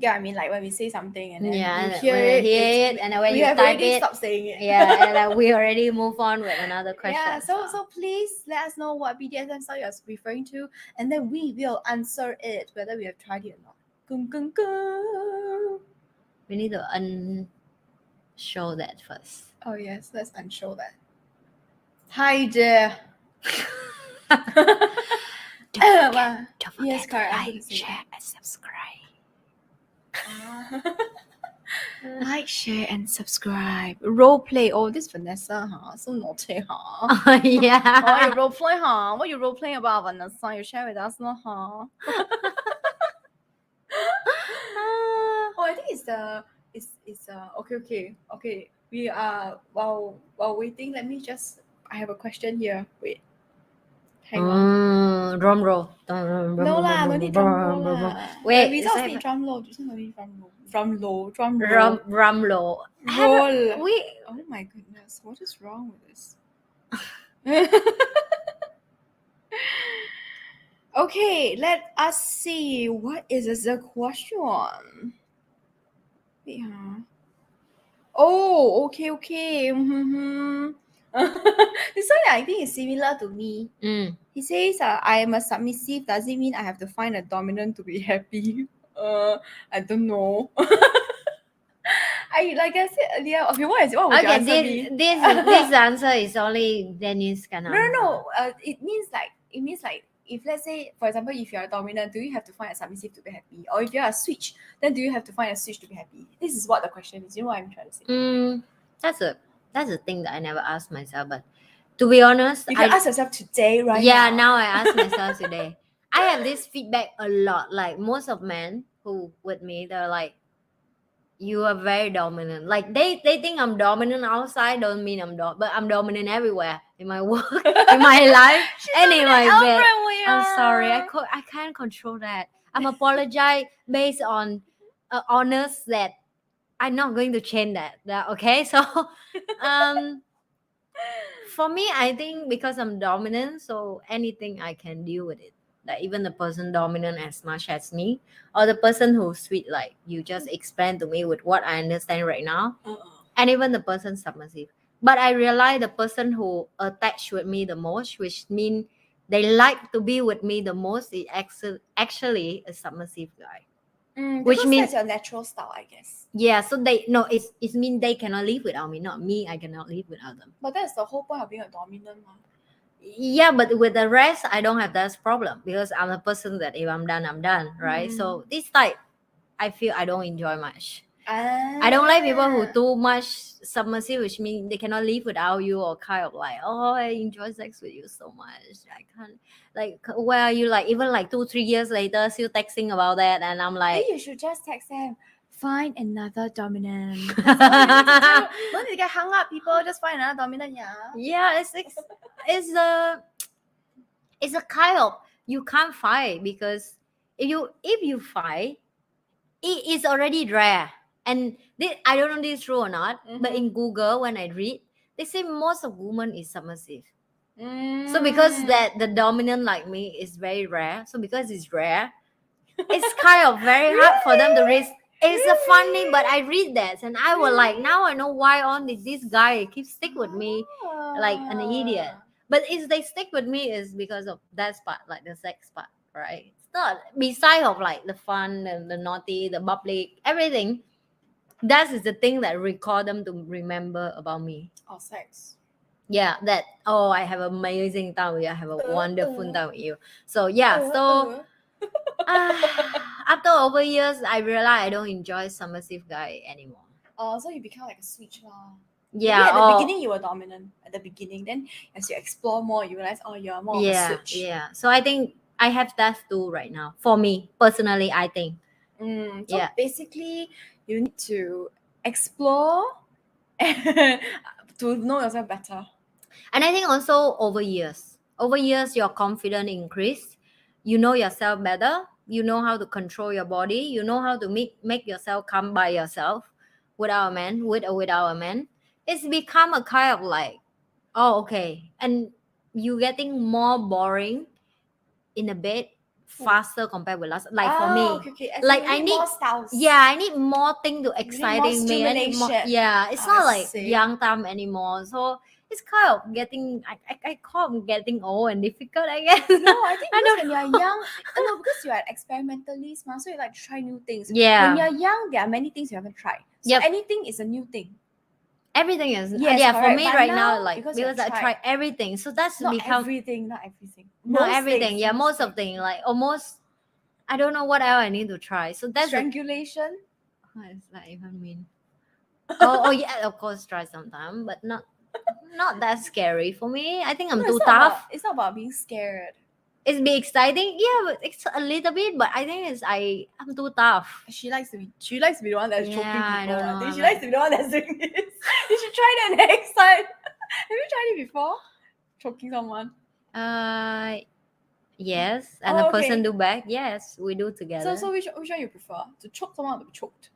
Yeah, I mean, like when we say something and then yeah. you hear when it, hear it, and then when we you have type already it, stopped saying it. yeah, and uh, we already move on with another question. Yeah, so so please let us know what BDSM style you're referring to, and then we will answer it whether we have tried it or not. Gung, gung, gung. we need to unshow that first. Oh yes, let's unshow that. Hi dear. Don't Wow. Don't forget correct, I like, share, and subscribe. Like, share, and subscribe. Role play. Oh, this Vanessa, huh? So naughty, huh? oh, yeah. you role play, huh? What you role playing about, Vanessa? You share with us, no, huh? oh, I think it's the it's it's uh okay okay okay. We are while while waiting. Let me just. I have a question here. Wait. Hang on. Mm, drum roll. Drum, drum, No lah, no need drum, roll drum, drum. lah. Wait, the is results need drum roll. One no need drum roll. Drum roll. Drum roll. Drum, drum roll. Roll. We Oh my goodness, what is wrong with this? okay, let us see. What is the question? Wait, huh? Oh, okay, okay. mhm. this one I think is similar to me. Mm. He says, uh, I am a submissive. Does it mean I have to find a dominant to be happy? Uh, I don't know. I like I said earlier. Okay, what is what would Okay, this, this this answer is only Denise can No, no, no. Uh, it means like it means like if let's say, for example, if you're a dominant, do you have to find a submissive to be happy? Or if you're a switch, then do you have to find a switch to be happy? This is what the question is. You know what I'm trying to say? Mm, that's a that's a thing that I never asked myself. But to be honest, You can I ask yourself today, right? yeah now. now i ask myself today i have this feedback a lot like most of men who with me they're like you are very dominant like they they think i'm dominant outside don't mean i'm do- but i'm dominant everywhere in my work in my life and in my bed i'm sorry i co- i can't control that i'm apologize based on uh, honest that i'm not going to change that, that okay? So um for me i think because i'm dominant so anything i can deal with it. Like even the person dominant as much as me or the person who's sweet like you just explain to me with what i understand right now Uh-uh. and even the person submissive. But i realize the person who attached with me the most which mean they like to be with me the most is actu- actually a submissive guy Mm, Which means- your natural style, I guess. yeah so they no it's it mean they cannot live without me not me i cannot live without them But that's the whole point of being a dominant. one. yeah but with the rest i don't have that problem because i'm a person that if i'm done i'm done right so this type i feel i don't enjoy much i don't like people who Ah. too much submissive which means they cannot live without you or kind of like oh i enjoy sex with you so much i can't like where are you like even like two three years later still texting about that and i'm like you should just text them. Find another dominant. Do. Don't get hung up, people. Just find another dominant, yeah. yeah it's it's, it's a it's a kind of you can't fight because if you if you fight it is already rare and this, i don't know this true or not but Mhm. in google when i read they say most of women is submissive so because Mm. that the dominant like me is very rare so because it's rare it's kind of very hard for them to raise it's a funny but i read that and i was like now i know why only this guy keeps stick with me like an idiot. Ah. But if they stick with me is because of that part, like the sex part, right? It's not beside of like the fun and the naughty, the bubbly, everything. That is the thing that recall them to remember about me. Oh, sex. Yeah, that oh I have amazing time with you, I have a Uh, wonderful time with you. So yeah, Uh, so uh. after over years I realized I don't enjoy submissive guy anymore. Oh, so you become like a switch lah. Yeah, Maybe at the or- beginning you were dominant at the beginning. Then as you explore more, you realize oh you're more yeah, of a switch. yeah. So I think I have that too right now. For me personally, I think. Mm, so Yeah. basically, you need to explore to know yourself better. And I think also over years, over years, your confidence increase. You know yourself better. You know how to control your body. You know how to make make yourself come by yourself without a man, with or without a man. It's become a kind of like, oh, okay. And you're getting more boring in a bed faster compared with last. Like for Oh, me, okay, okay. Like, I need- more yeah, I need more thing to exciting me. I need more, yeah, it's I not like see. young time anymore. So it's kind of getting I, I, I call it getting old and difficult, I guess. No, I think I when you're young, no, because you're an experimentalist, ma, so you like to try new things. yeah. When you're young, there are many things you haven't tried. So Yep. anything is a new thing. Everything is uh, Yes, yeah, for me But right now, now, like because because, I tried- try everything. So that's Not become everything, not everything. not everything. things, yeah, most of things. thing. Like almost I don't know what else I need to try. So that's strangulation. what does that even mean? oh, oh yeah, of course, try sometime, but not not that scary for me. I think I'm No, too tough. about- it's not about being scared. It's be exciting, yeah, but it's a little bit. But I think it's I I'm too tough. She likes to be. She likes to be the one that's choking Yeah, I people. don't I think know, she likes to be the one that's doing this. you should try that next time. Have you tried it before? Choking someone. Uh, yes, and Oh, the person okay. do back. Yes, we do together. So, so which which one you prefer? To choke someone or to be choked?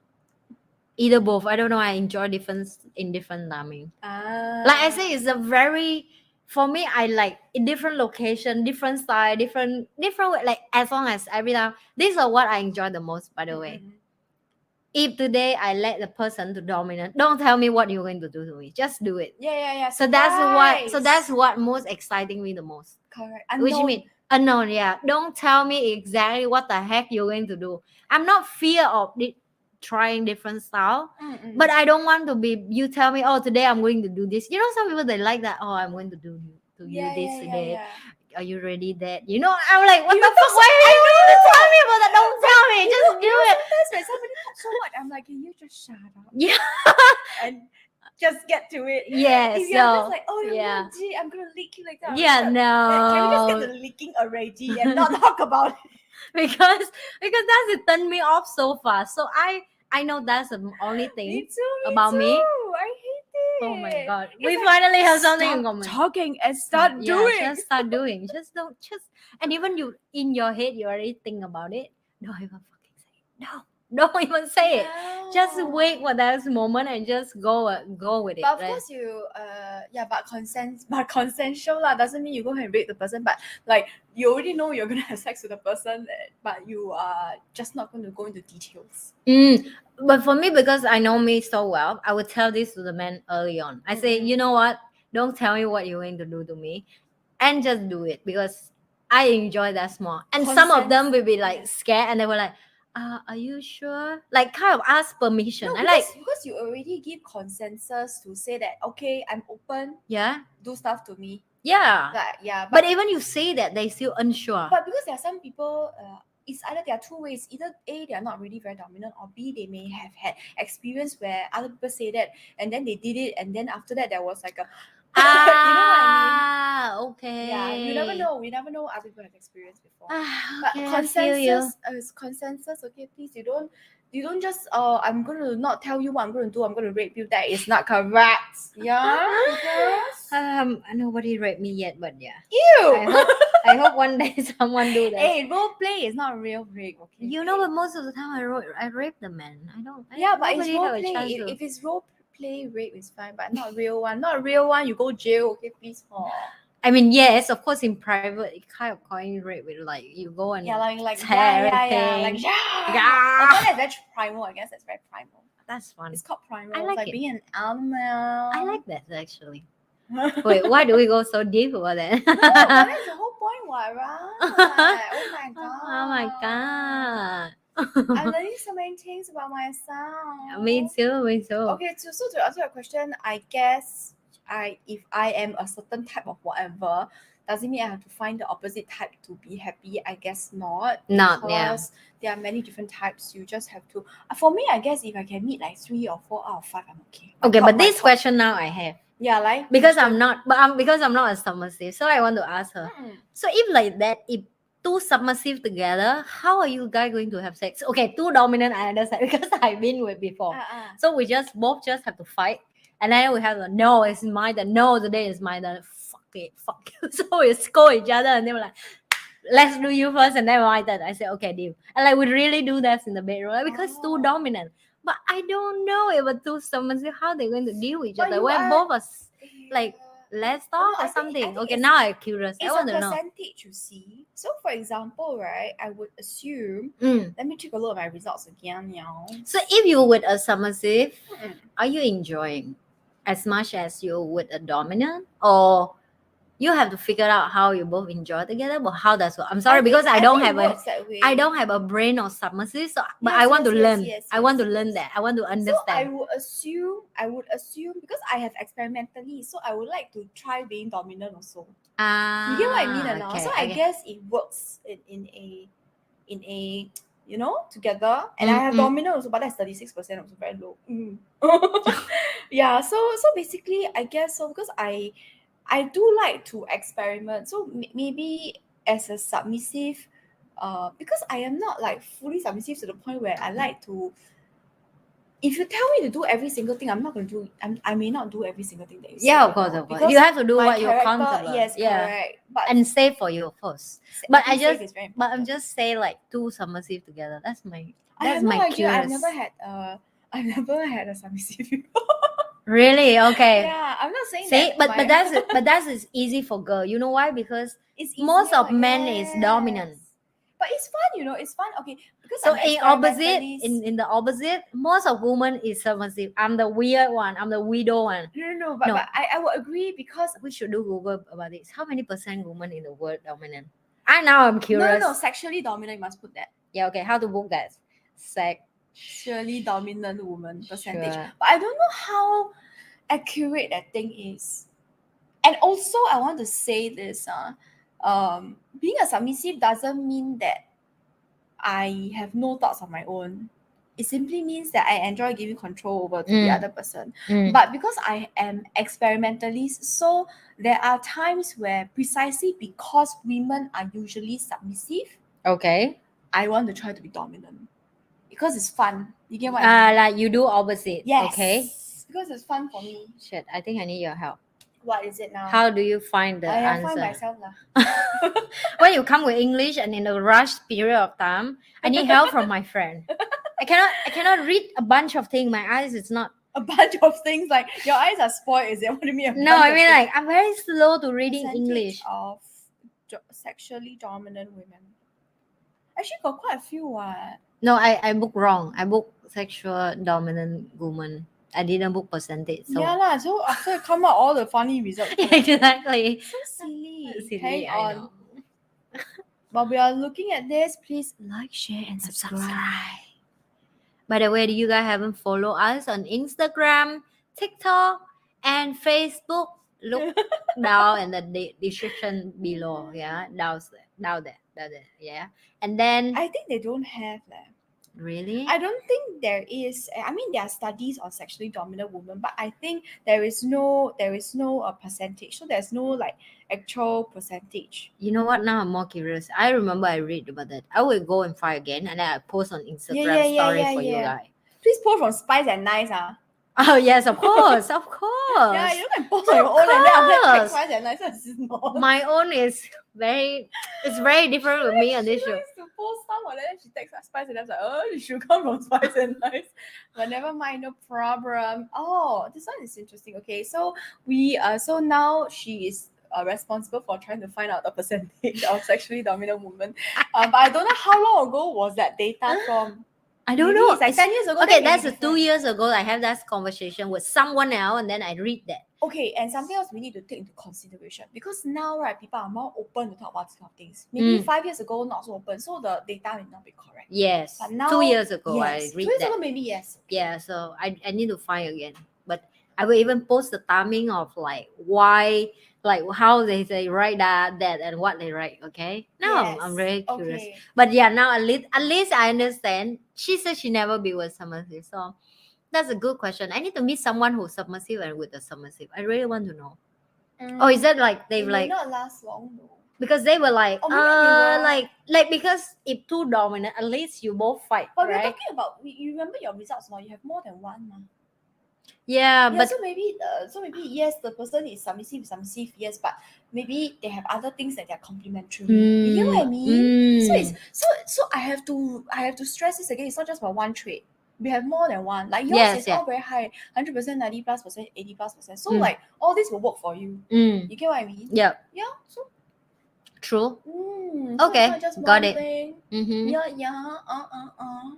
Either both. I don't know. I enjoy different in different timing. Ah. like I say, it's a very for me. I like in different location, different style, different different way. Like as long as every time, these are what I enjoy the most. By the way, Mhm. if today I let the person to dominate, don't tell me what you're going to do to me. Just do it. Yeah, yeah, yeah. So that's what. So that's what most exciting me the most. correct. Which mean unknown. Yeah. Don't tell me exactly what the heck you're going to do. I'm not fear of di- trying different style. Mm, mm, But I don't want to be. You tell me, oh, today I'm going to do this. You know, some people they like that. Oh, I'm going to do to you yeah, this yeah, today. yeah. Are you ready? That you know, I'm like, what You the fuck? Why are you want to tell me about that? Don't tell me. Just do it. Sometimes somebody so much, I'm like, can you just shut up Yeah. and just get to it? Yeah. If you're just like, oh, yeah. yeah. I'm gonna leak you like I'm yeah, like, "Uh, Can we just get the leaking already and not talk about it? because because that's it turned me off so fast. So I I know that's the only Me thing. too. Me about me? I hate it. Oh my god, It's we like, finally have something in common. Talking and start Yeah, doing. Just start doing. Just don't just and even you in your head you already think about it. Don't even fucking say it. No. Don't even say it. Just wait for that moment and just go uh, go with it. But of right? course, you uh yeah, but consent, but consensual lah doesn't mean you go and rape the person. But like you already know you're gonna have sex with the person, eh, but you are just not going to go into details. Mm, but for me, because I know me so well, I would tell this to the man early on. I say, Mhm. you know what? Don't tell me what you're going to do to me, and just do it because I enjoy that small. And some of them will be like scared, and they were like, uh, "Are you sure?" Like kind of ask permission. No, I because, like, because you already give consensus to say that okay, I'm open, yeah, do stuff to me. yeah. Like yeah, But even you say that, they still unsure. But because there are some people, uh, it's either there are two ways. Either A, they are not really very dominant, or B, they may have had experience where other people say that, and then they did it, and then after that there was like a, you know what I ah, okay. Yeah, you never know. We never know other people have experience before. Ah, but okay, you. consensus uh, consensus. Okay, please, you don't. You don't just oh I'm gonna not tell you what I'm gonna do I'm gonna rape you that is not correct yeah because Um, nobody raped me yet, but yeah. you I hope, I hope one day someone do that. hey role play is not real rape okay you know, but most of the time I wrote, I rape the man. I don't. I, Yeah, but it's role play. If, if it's role play, rape is fine, but not real one. Not real one, you go jail. Okay, please. Oh. I mean, yes, of course, in private, it kind of calling rape with like you go and Yeah, like like tear yeah, yeah, yeah, like yeah. Yeah. I ah! that's very primal. I guess that's very primal. that's fun. It's called primal. I It's like like it. being an animal. I like that actually. Wait, why do we go so deep about that? no, that's the whole point, what, right? Oh, oh my god. oh my god. I'm learning so many things about myself. me too. Me too. Okay, so, so to answer your question, I guess I if I am a certain type of whatever, doesn't mean I have to find the opposite type to be happy? I guess not. Not yeah. Because there are many different types. You just have to. uh, For me, I guess if I can meet like three or four out of five, I'm okay. Okay, but this top- question now I have yeah, like because I'm not, but I'm because I'm not a submissive, so I want to ask her. one? Mm. So if like that, if two submissive together, how are you guys going to have sex? Okay, two dominant I understand because I've been with before. Ah. So we just both just have to fight, and then we have a no, it's my turn. No, today is my turn. Fuck it, fuck you. So we score each other, and they were like, "Let's do you first, and then my turn." I said, "Okay, deal." And like we really do that in the bedroom like, because Oh. two dominant. But I don't know if a two submissive how they're going to deal with each But other. when are- both us like. Let's talk I or something. okay, now I'm curious. I It's a want to know. percentage, you see. So, for example, right, I would assume. Mm. Let me take a look at my results again, now. So if you with a submissive, Mm. are you enjoying as much as you with a dominant or you have to figure out how you both enjoy together but how does work i'm sorry I because think- i don't think have a works that way. i don't have a brain or submissive so but i Yes, want to yes, yes, learn yes, i want to learn that i want to understand So I would assume, I would assume because I have experimentally, so I would like to try being dominant also. ah You get what I mean or not? okay, So I okay. guess it works in, in a in a you know, together. And I have Mm, mm. dominant also, but that's 36% also very low. Mm. yeah, so so basically I guess so because I I do like to experiment. So m- maybe as a submissive, uh, because I am not like fully submissive to the point where I like to. If you tell me to do every single thing, I'm not going to do. I'm, I may not do every single thing that you say. Yeah, of course, of course. You have to do what you're comfortable. Yes, yeah. correct. But And safe for you, of course. but I just- But I'm just say like two submissive together. That's my I that's have no my idea. I've never had uh I've never had a submissive before. Really? Okay. yeah, I'm not saying See, that but but that's but that's is easy for girl. You know why? Because it's most of easier, men is dominant. But it's fun, you know. It's fun. Okay, because so I'm eh, in opposite in, in the opposite, most of women is submissive. I'm the weird one. I'm the widow one. no, no, no. But, No. but I, I would agree because We should do Google about this. How many percent women in the world dominant? I now I'm no, curious. no, no, sexually dominant. You must put that. Yeah. Okay. How to book that? Sex. Surely dominant woman percentage. Sure. But I don't know how accurate that thing is. And also, I want to say this: uh, um, being a submissive doesn't mean that I have no thoughts of my own. It simply means that I enjoy giving control over to the Mm. other person. Mm. But because I am experimentalist, so there are times where precisely because women are usually submissive, Okay. I want to try to be dominant because it's fun. You get what Uh, I mean? like you do opposite. Yes. Okay. Because it's fun for me. Shit. I think I need your help. What is it now? How do you find the I answer? find myself lah. when you come with English and in a rush period of time, I need help from my friend. I cannot I cannot read a bunch of things. My eyes is not A bunch of things like your eyes are spoiled. Is it? What do you mean? no, I mean like I'm very slow to reading English. of do- sexually dominant women. Actually, got quite a few. What? No, I, I book wrong. I book sexual dominant woman. I didn't book percentage. So Yeah lah. So after come out all the funny results. exactly. so silly. Silly, Hang on. know. While we are looking at this, please like, share, and subscribe. Subscribe. By the way, do you guys haven't followed us on Instagram, TikTok, and Facebook? Look down in the de- description below. Yeah, down there, down there, down there. Yeah, and then I think they don't have that. Really, I don't think there is. I mean, there are studies on sexually dominant women, but I think there is no there is no uh, percentage. So there's no like actual percentage. you know what? Now I'm more curious. I remember I read about that. I will go and find again, and then I post on Instagram yeah, yeah, story yeah, for you guys. Please post from Spice and Nice, ah. Oh yes, of course, of course. Yeah, you can post on your own and then after that tag course. Spice and Nice. Is not. My own is very, it's very different with me on this show. to post some and then she texts us Spice and I'm like, oh, you should come from Spice and Nice. But never mind, no problem. Oh, this one is interesting. Okay, so we uh so now she is uh, responsible for trying to find out the percentage of sexually dominant women. Uh, but I don't know how long ago was that data from. I don't Maybe know. It's like 10 years ago. Okay, that's two years ago. I have that conversation with someone else, and then I read that. Okay, and something else we need to take into consideration because now, right, people are more open to talk about these kind of things. Maybe Mm. five years ago, not so open, so the data may not be correct. Yes, But now, two years ago yes, I two years that. ago, maybe yes. Yeah, so I, I need to find again. But I will even post the timing of like why, like how they say write that, that, and what they write. Okay, no, I'm- I'm very curious. Okay. But yeah, now at least at least I understand. She said she never be with someone, so that's a good question. I need to meet someone who's submissive and with a submissive. I really want to know. Oh, is that like Mm. They've like not last long though. because they were like they uh like like because if two dominant, at least you both fight, But we're talking about you remember your results now. You have more than one, ma. Yeah, Yeah, but so maybe the so maybe yes, the person is submissive, submissive, yes, but maybe they have other things that they're complementary. you know what I Mm, mean? So mm. it's so so I have to I have to stress this again. It's not just about one trait. We have more than one. Like yours Yes, is yeah. all very high, hundred percent, ninety plus percent, eighty plus percent. So Mm. like all this will work for you. Mm, You get what I mean? yeah, Yeah. So, true. mm, so Okay, got it. Thing. Mm-hmm. Yeah, yeah, uh, uh, uh.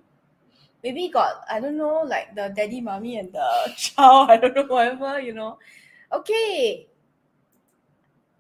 Maybe got I don't know, like the daddy, mommy, and the child. I don't know, whatever you know. Okay.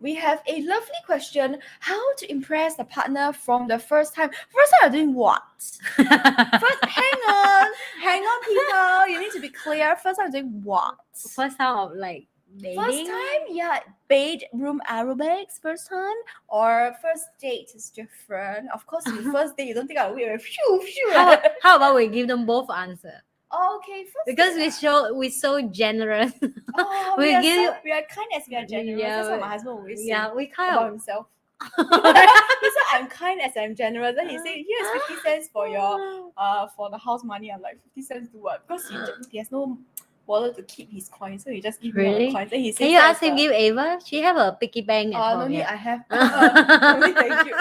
We have a lovely question: How to impress the partner from the first time? First time, you're doing what? First, hang on, hang on, people. You need to be clear. First time, doing what? First time of like dating? First time, yeah, bedroom aerobics first time, or first date is different. Of course, your uh-huh. first date you don't think I'll wait. Phew, phew. How, how about we give them both answer? Oh, okay, first Because we show we're so generous. Oh, we we, are give- so, we are kind as we are generous. Yeah, That's what my husband always say yeah, we kind about of himself. he said I'm kind as I'm generous. Then he said, here's fifty cents for your uh for the house money. I'm like fifty cents to what? Because he, he has no wallet to keep his coins, so he just give me all Really? the coins. Then he says, Can you ask him give Ava? She have a piggy bank Uh, no need. I have. Uh, no need, thank you.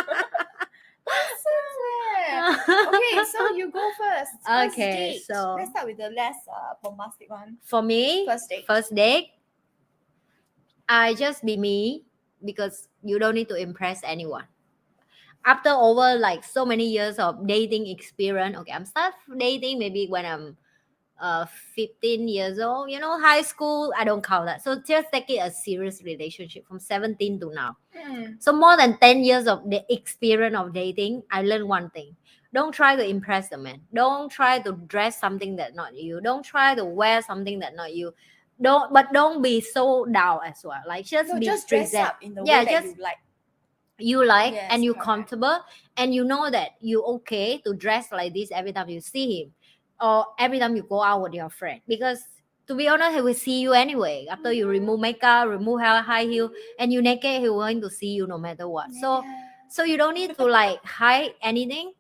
Okay, so you go first. First Okay, date. so- let's start with the less uh, bombastic one. For me, First date. first date, I just be me because you don't need to impress anyone. After over like so many years of dating experience, okay, I'm start dating maybe when I'm uh 15 years old, you know, high school, I don't count that. So just take it a serious relationship from 17 to now. Mm. So more than 10 years of the experience of dating, I learned one thing. Don't try to impress the man. Don't try to dress something that not you. Don't try to wear something that not you. Don't but don't be so down as well. Like just No, be just dress up in the Yeah, way that just- you like. You like Yes, and you comfortable and you know that you okay to dress like this every time you see him or every time you go out with your friend. Because to be honest, he will see you anyway. After you remove makeup, remove high heel, and you naked, he going to see you no matter what. So Yeah. so you don't need to like hide anything.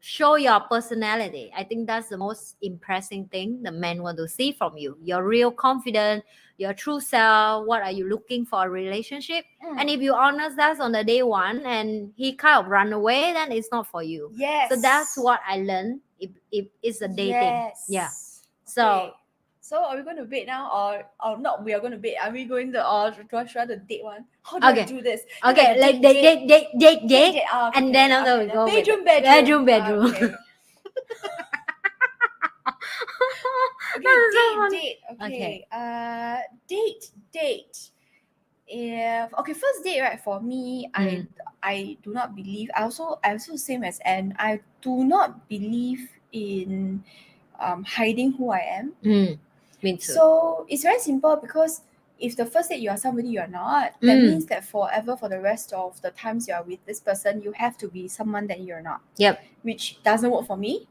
Show your personality. I think that's the most impressing thing the men want to see from you. Your real confidence, your true self. What are you looking for a relationship? And Mm. if you honest that on the day one and he kind of run away, then it's not for you. yes. So that's what I learned. If, if it's a dating. Yes. Yeah. So Okay. So are we going to bait now or or not? We are going to bait. Are we going to or do I try the date one? How do Okay. I do this? okay, Like like date, date, date, date, date. date, ah, and okay, then after okay, we go with bedroom, bedroom, bedroom, Ah, bedroom. okay. okay, so date, date. Okay. Okay. Uh, date, date. If okay, first date, right? For me, I Mm. I do not believe. I also I also same as Anne. I do not believe in um hiding who I am. Mm, me too. So it's very simple because if the first date you are somebody you are not, that Mm. means that forever for the rest of the times you are with this person, you have to be someone that you're not. Yep. Which doesn't work for me.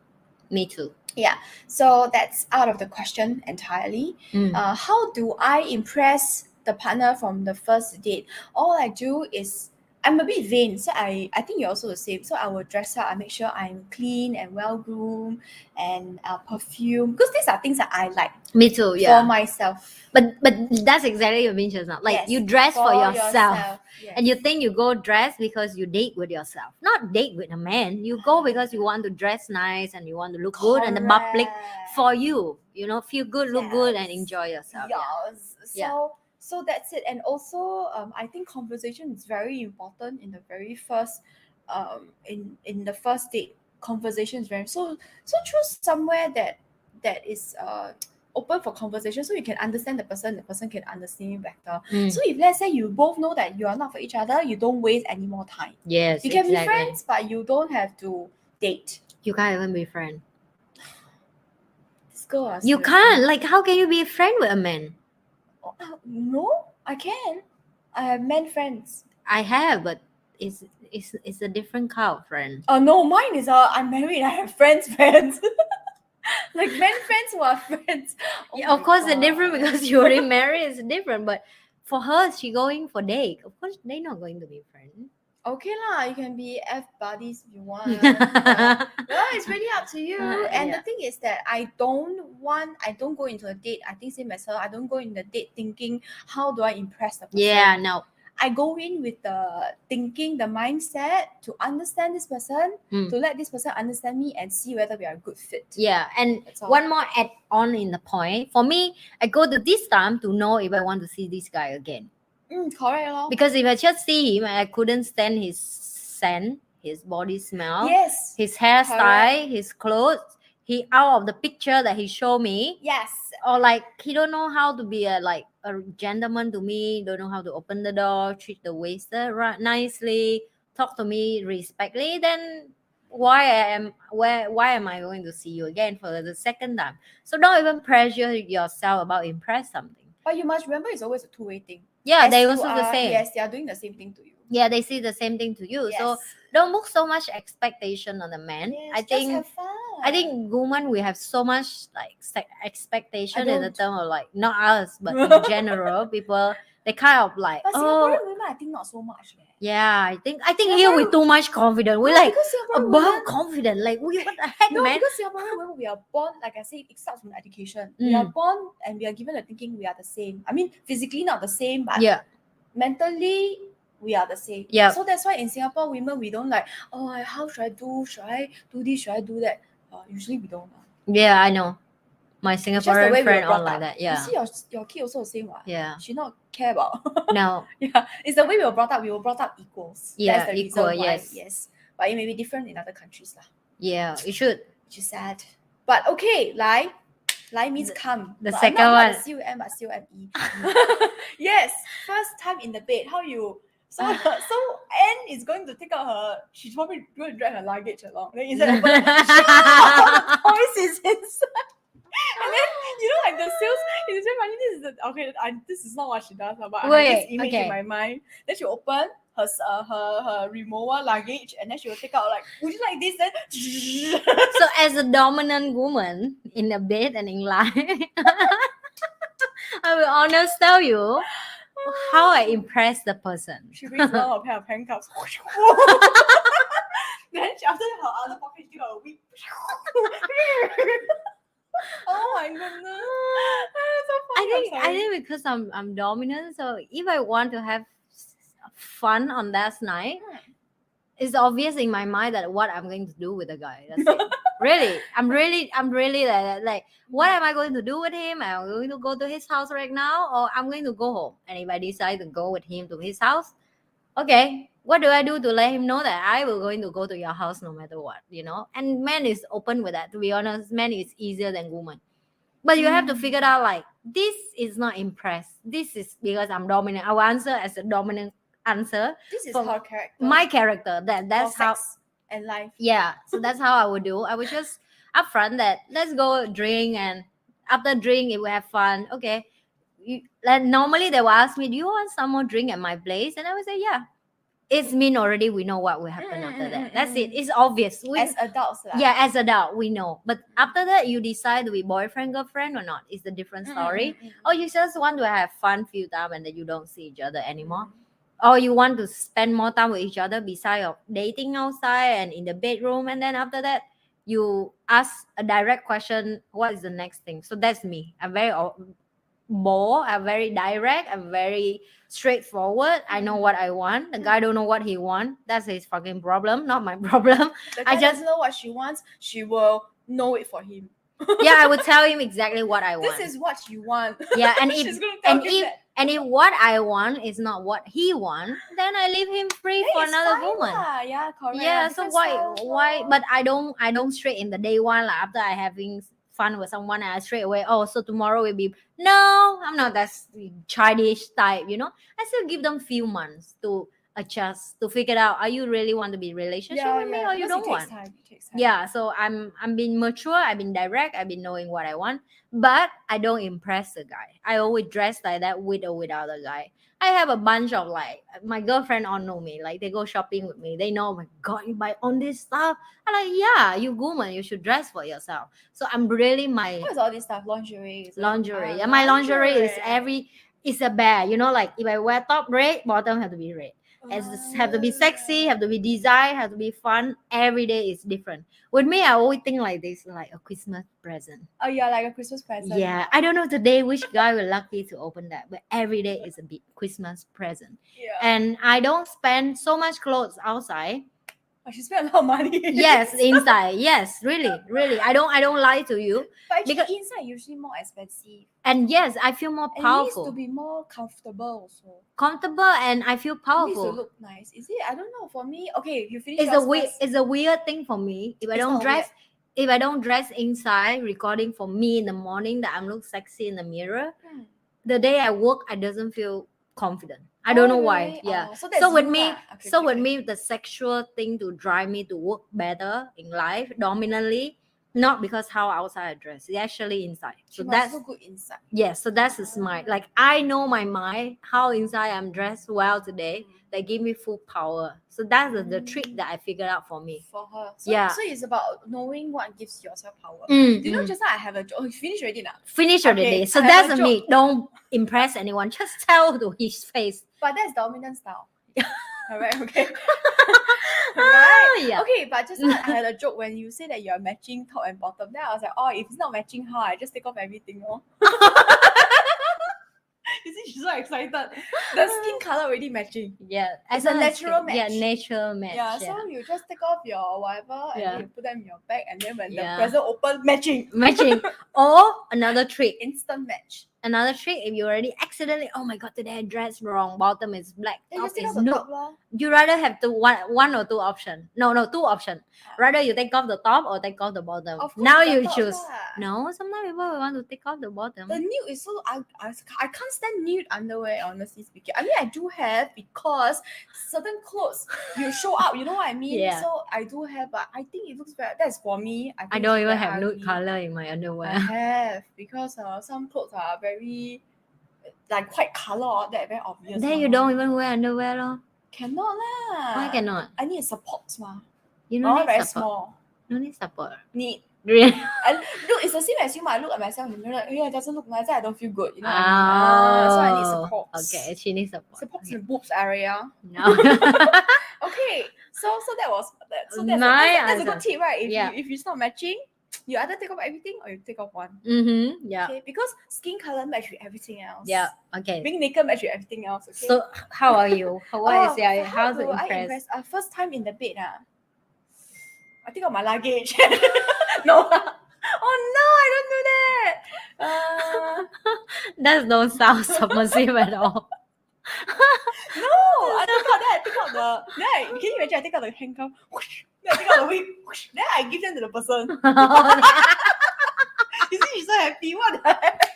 me too. Yeah so that's out of the question entirely. Mm. Uh, how do I impress the partner from the first date? All I do is I'm a bit vain, so I I think you're also the same. So I will dress up. I make sure I'm clean and well groomed and uh, perfume because these are things that I like me too. Yeah. for myself. but but that's exactly what you just now. Like Yes, you dress for, yourself. yes. And you think you go dress because you date with yourself, not date with a man. You go because you want to dress nice and you want to look good and the public for you. You know, feel good, look good, and enjoy yourself. Yeah. So Yeah. So that's it. And also, um, I think conversation is very important in the very first, um, in in the first date. Conversation is very so so choose somewhere that that is uh open for conversation so you can understand the person the person can understand you better Mm, so if let's say you both know that you are not for each other you don't waste any more time yes, you can be friends but you don't have to date You can't even be friend. this girl ah, You can't. Like, how can you be a friend with a man? Oh, uh, no, I can. I have men friends. I have, but it's it's it's a different kind of friend. Oh no, mine is uh, I'm married. I have friends, friends. like men friends who are friends. Oh Yeah, of course, it's different because you already married. It's different, but for her, she going for date. Of course, they're not going to be friends. Okay lah, you can be f buddies if you want. yeah. Well, it's really up to you. Uh, and yeah. the thing is that I don't want. I don't go into a date. I think same as her. I don't go in the date thinking how do I impress the person. yeah, no. I go in with the thinking, the mindset to understand this person, Mm. to let this person understand me and see whether we are a good fit. Yeah, and one more add on in the point. For me, I go to this time to know if I want to see this guy again. Mm, correct, lor. Because if I just see him, I couldn't stand his scent, his body smell, Yes. his hairstyle, his clothes. He out of the picture that he showed me, Yes. or like he don't know how to be a like a gentleman to me. Don't know how to open the door, treat the waiter right nicely, talk to me respectfully. Then why I am where why am I going to see you again for the second time? So don't even pressure yourself about impress something. But you must remember it's always a two-way thing. Yeah, As they also the same. Yes, they are doing the same thing to you. Yeah, they see the same thing to you. So don't put so much expectation on the man. Yes, I think. I think women we have so much like expectation in the term of like not us but in general people they kind of like But oh women, I think not so much. leh. yeah I think I think here we're too much confident we're No, like above women- confident like we what the heck No, man because Singaporean women, we are born, like I said, it starts from education. We are Mm. born and we are given the thinking we are the same. I mean, physically not the same, but yeah mentally we are the same. Yeah. So that's why in Singapore, women we don't like. Oh, how should I do? Should I do this? Should I do that? Uh, usually we don't. uh. yeah I know my It's just the Singaporean way we were friend all brought like that yeah You see, your your kid also the same. What? yeah She not care about. no yeah, it's the way we were brought up. We were brought up equals. Yeah, equal, yes. yes. But it may be different in other countries lah. yeah you should which is sad. But okay, lie. Lie means come. the But second not, one. Not C-U-M, but C-O-M-E. yes, first time in the bed. How you... So, so Anne is going to take out her... She's probably going to drag her luggage along. Then open, all the toys is inside. And then, you know, like the sales... It's very funny. This is the... Okay, I, this is not what she does, but I have this image okay. in my mind. Then she open her, uh, her, her Rimowa luggage and then she will take out like, would you like this? Then... so as a dominant woman in the bed and in life I will honest tell you how I impress the person She brings out a pair of handcuffs. then she, after her other pocket she got a whip. oh my goodness. so I think I think because I'm I'm dominant, so if I want to have fun on that night, Hmm. it's obvious in my mind that what I'm going to do with the guy. That's it. really, I'm really I'm really like, like what am I going to do with him? I'm I going to go to his house right now, or I'm going to go home? And if I decide to go with him to his house, okay, what do I do to let him know that I will going to go to your house no matter what? You know, and man is open with that. To be honest, man is easier than woman. But you have to Mm. figure out like this is not impressed. This is because I'm dominant. I will answer as a dominant answer. This is her character. My character. That that's how and life. yeah so that's how i would do i would just upfront that let's go drink and after drink if we have fun okay you, like normally they will ask me do you want some more drink at my place and i would say yeah it's mean already we know what will happen after that. That's it. It's obvious. We, As adults. lah. yeah as adult we know. But after that you decide to be boyfriend girlfriend or not it's a different story. Or you just want to have fun few time and then you don't see each other anymore. Or you want to spend more time with each other beside of dating outside and in the bedroom and then after that you ask a direct question what is the next thing? So that's me. I'm very bold i'm very direct i'm very straightforward i know mm-hmm. what i want the guy mm-hmm. don't know what he want that's his fucking problem not my problem I just- know what she wants. She will know it for him. yeah i would tell him exactly what i want This is what you want. yeah and if She's gonna tell and if that. and if what i want is not what he want then i leave him free Then for another woman. Yeah, correct. yeah so why why but i don't i don't straight in the day one like after i having fun with someone i straight away oh so tomorrow will be no i'm not that childish type you know i still give them few months to adjust to figure out are you really want to be relationship yeah, with me yeah, or you don't want time. Time. yeah so i'm i'm being mature i've been direct i've been knowing what i want but i don't impress the guy i always dress like that with or without the guy i have a bunch of like my girlfriend all know me. Like they go shopping with me. They know oh my god you buy all this stuff. I'm like yeah you woman you should dress for yourself. So i'm really my What is all this stuff? Lingerie. lingerie. Ah, and my lingerie is every it's a bear you know like if i wear top red bottom have to be red as have to be sexy, have to be design, have to be fun. Every day is different. With me, I always think like this, like a Christmas present. Oh yeah, like a Christmas present. Yeah, I don't know today which guy will lucky to open that, but every day is a big Christmas present. Yeah. And I don't spend so much clothes outside. Oh, she spent a lot of money. Yes, inside. Yes, really, really. I don't. I don't lie to you. but because- inside usually more expensive. And yes, I feel more And it needs to be more comfortable also. comfortable, and I feel It needs to look nice. Is it? I don't know. For me, okay, you finish It's a weird. It's a weird thing for me. If I don't not weird. dress, if I don't dress inside, recording for me in the morning that I'm look sexy in the mirror, Hmm. the day I work, I doesn't feel confident. I don't Oh, know why. Oh, really? Yeah. Oh, so so with me. Okay, so okay, with me, the sexual thing to drive me to work better in life, dominantly, not because how outside I dress. It's actually inside. So must that's so good inside. yes. So that's the smart. Like I know my mind, how inside I'm dressed well today. That give me full power. So that's the, the trick that I figured out for me. For her. So, Yeah. so it's about knowing what gives yourself power. Mm, Do you know mm. just now I have a joke? Oh, you finished already now. Finish Okay, already. So I that's me. Don't impress anyone. Just tell to his face. But that's dominant style. Alright, okay. Right. Oh, yeah. Okay, but just I had a joke when you say that you're matching top and bottom. Then I was like, oh, if it's not matching, how I just take off everything, oh. you see, she's so excited. The skin color already matching. Yeah, It's as a natural you- Yeah, natural match. Yeah, Yeah, so you just take off your whatever and Yeah. you put them in your bag, and then when Yeah. the present open, matching. matching. or another trick. Instant match. Another trick. If you already accidentally, oh my god, today I dressed wrong. Bottom is black. Top is off the nude. top. You rather have to one one or two option. No, no, two option. Ah. Rather you take off the top or take off the bottom. Of course now you top choose. lah. No, sometimes people want to take off the bottom. The nude is so I, I I can't stand nude underwear honestly speaking. I mean I do have because certain clothes you show up, you know what I mean? Yeah. So I do have, but I think it looks very that's for me. I, think I don't even have nude color in my underwear. I have because uh, some clothes are very like quite color that very obvious. then you don't even wear underwear, lor. cannot lah. Why cannot? I need support ma. You know, very support. small. No need support. Need Really? I look, it's the same as you. I look at myself and you're like, yeah, it doesn't look nice. I don't feel good. You know what I mean? Ah, so I need Oh, support. Okay, she needs support. Support Okay. in boobs area. No. Okay, so so that was that. So that's, a, that's, a, that's a good tip, right? If Yeah. you if it's not matching, you either take off everything or you take off one. mm-hmm. Yeah. Okay, because skin color match with everything else. Yeah. Okay. Being naked match with everything else. Okay. So how are you? How is Oh, your so how do I impress? Uh, first time in the bed, ah. I think of my luggage. no. oh no, I don't do that. Uh, That don't sound submissive at all. no, I take out that. I take out the. Then I, can you imagine? I take out the handcuff. Whoosh, I take out the wig. Whoosh, then I give them to the person. You see, she's so happy. What the heck?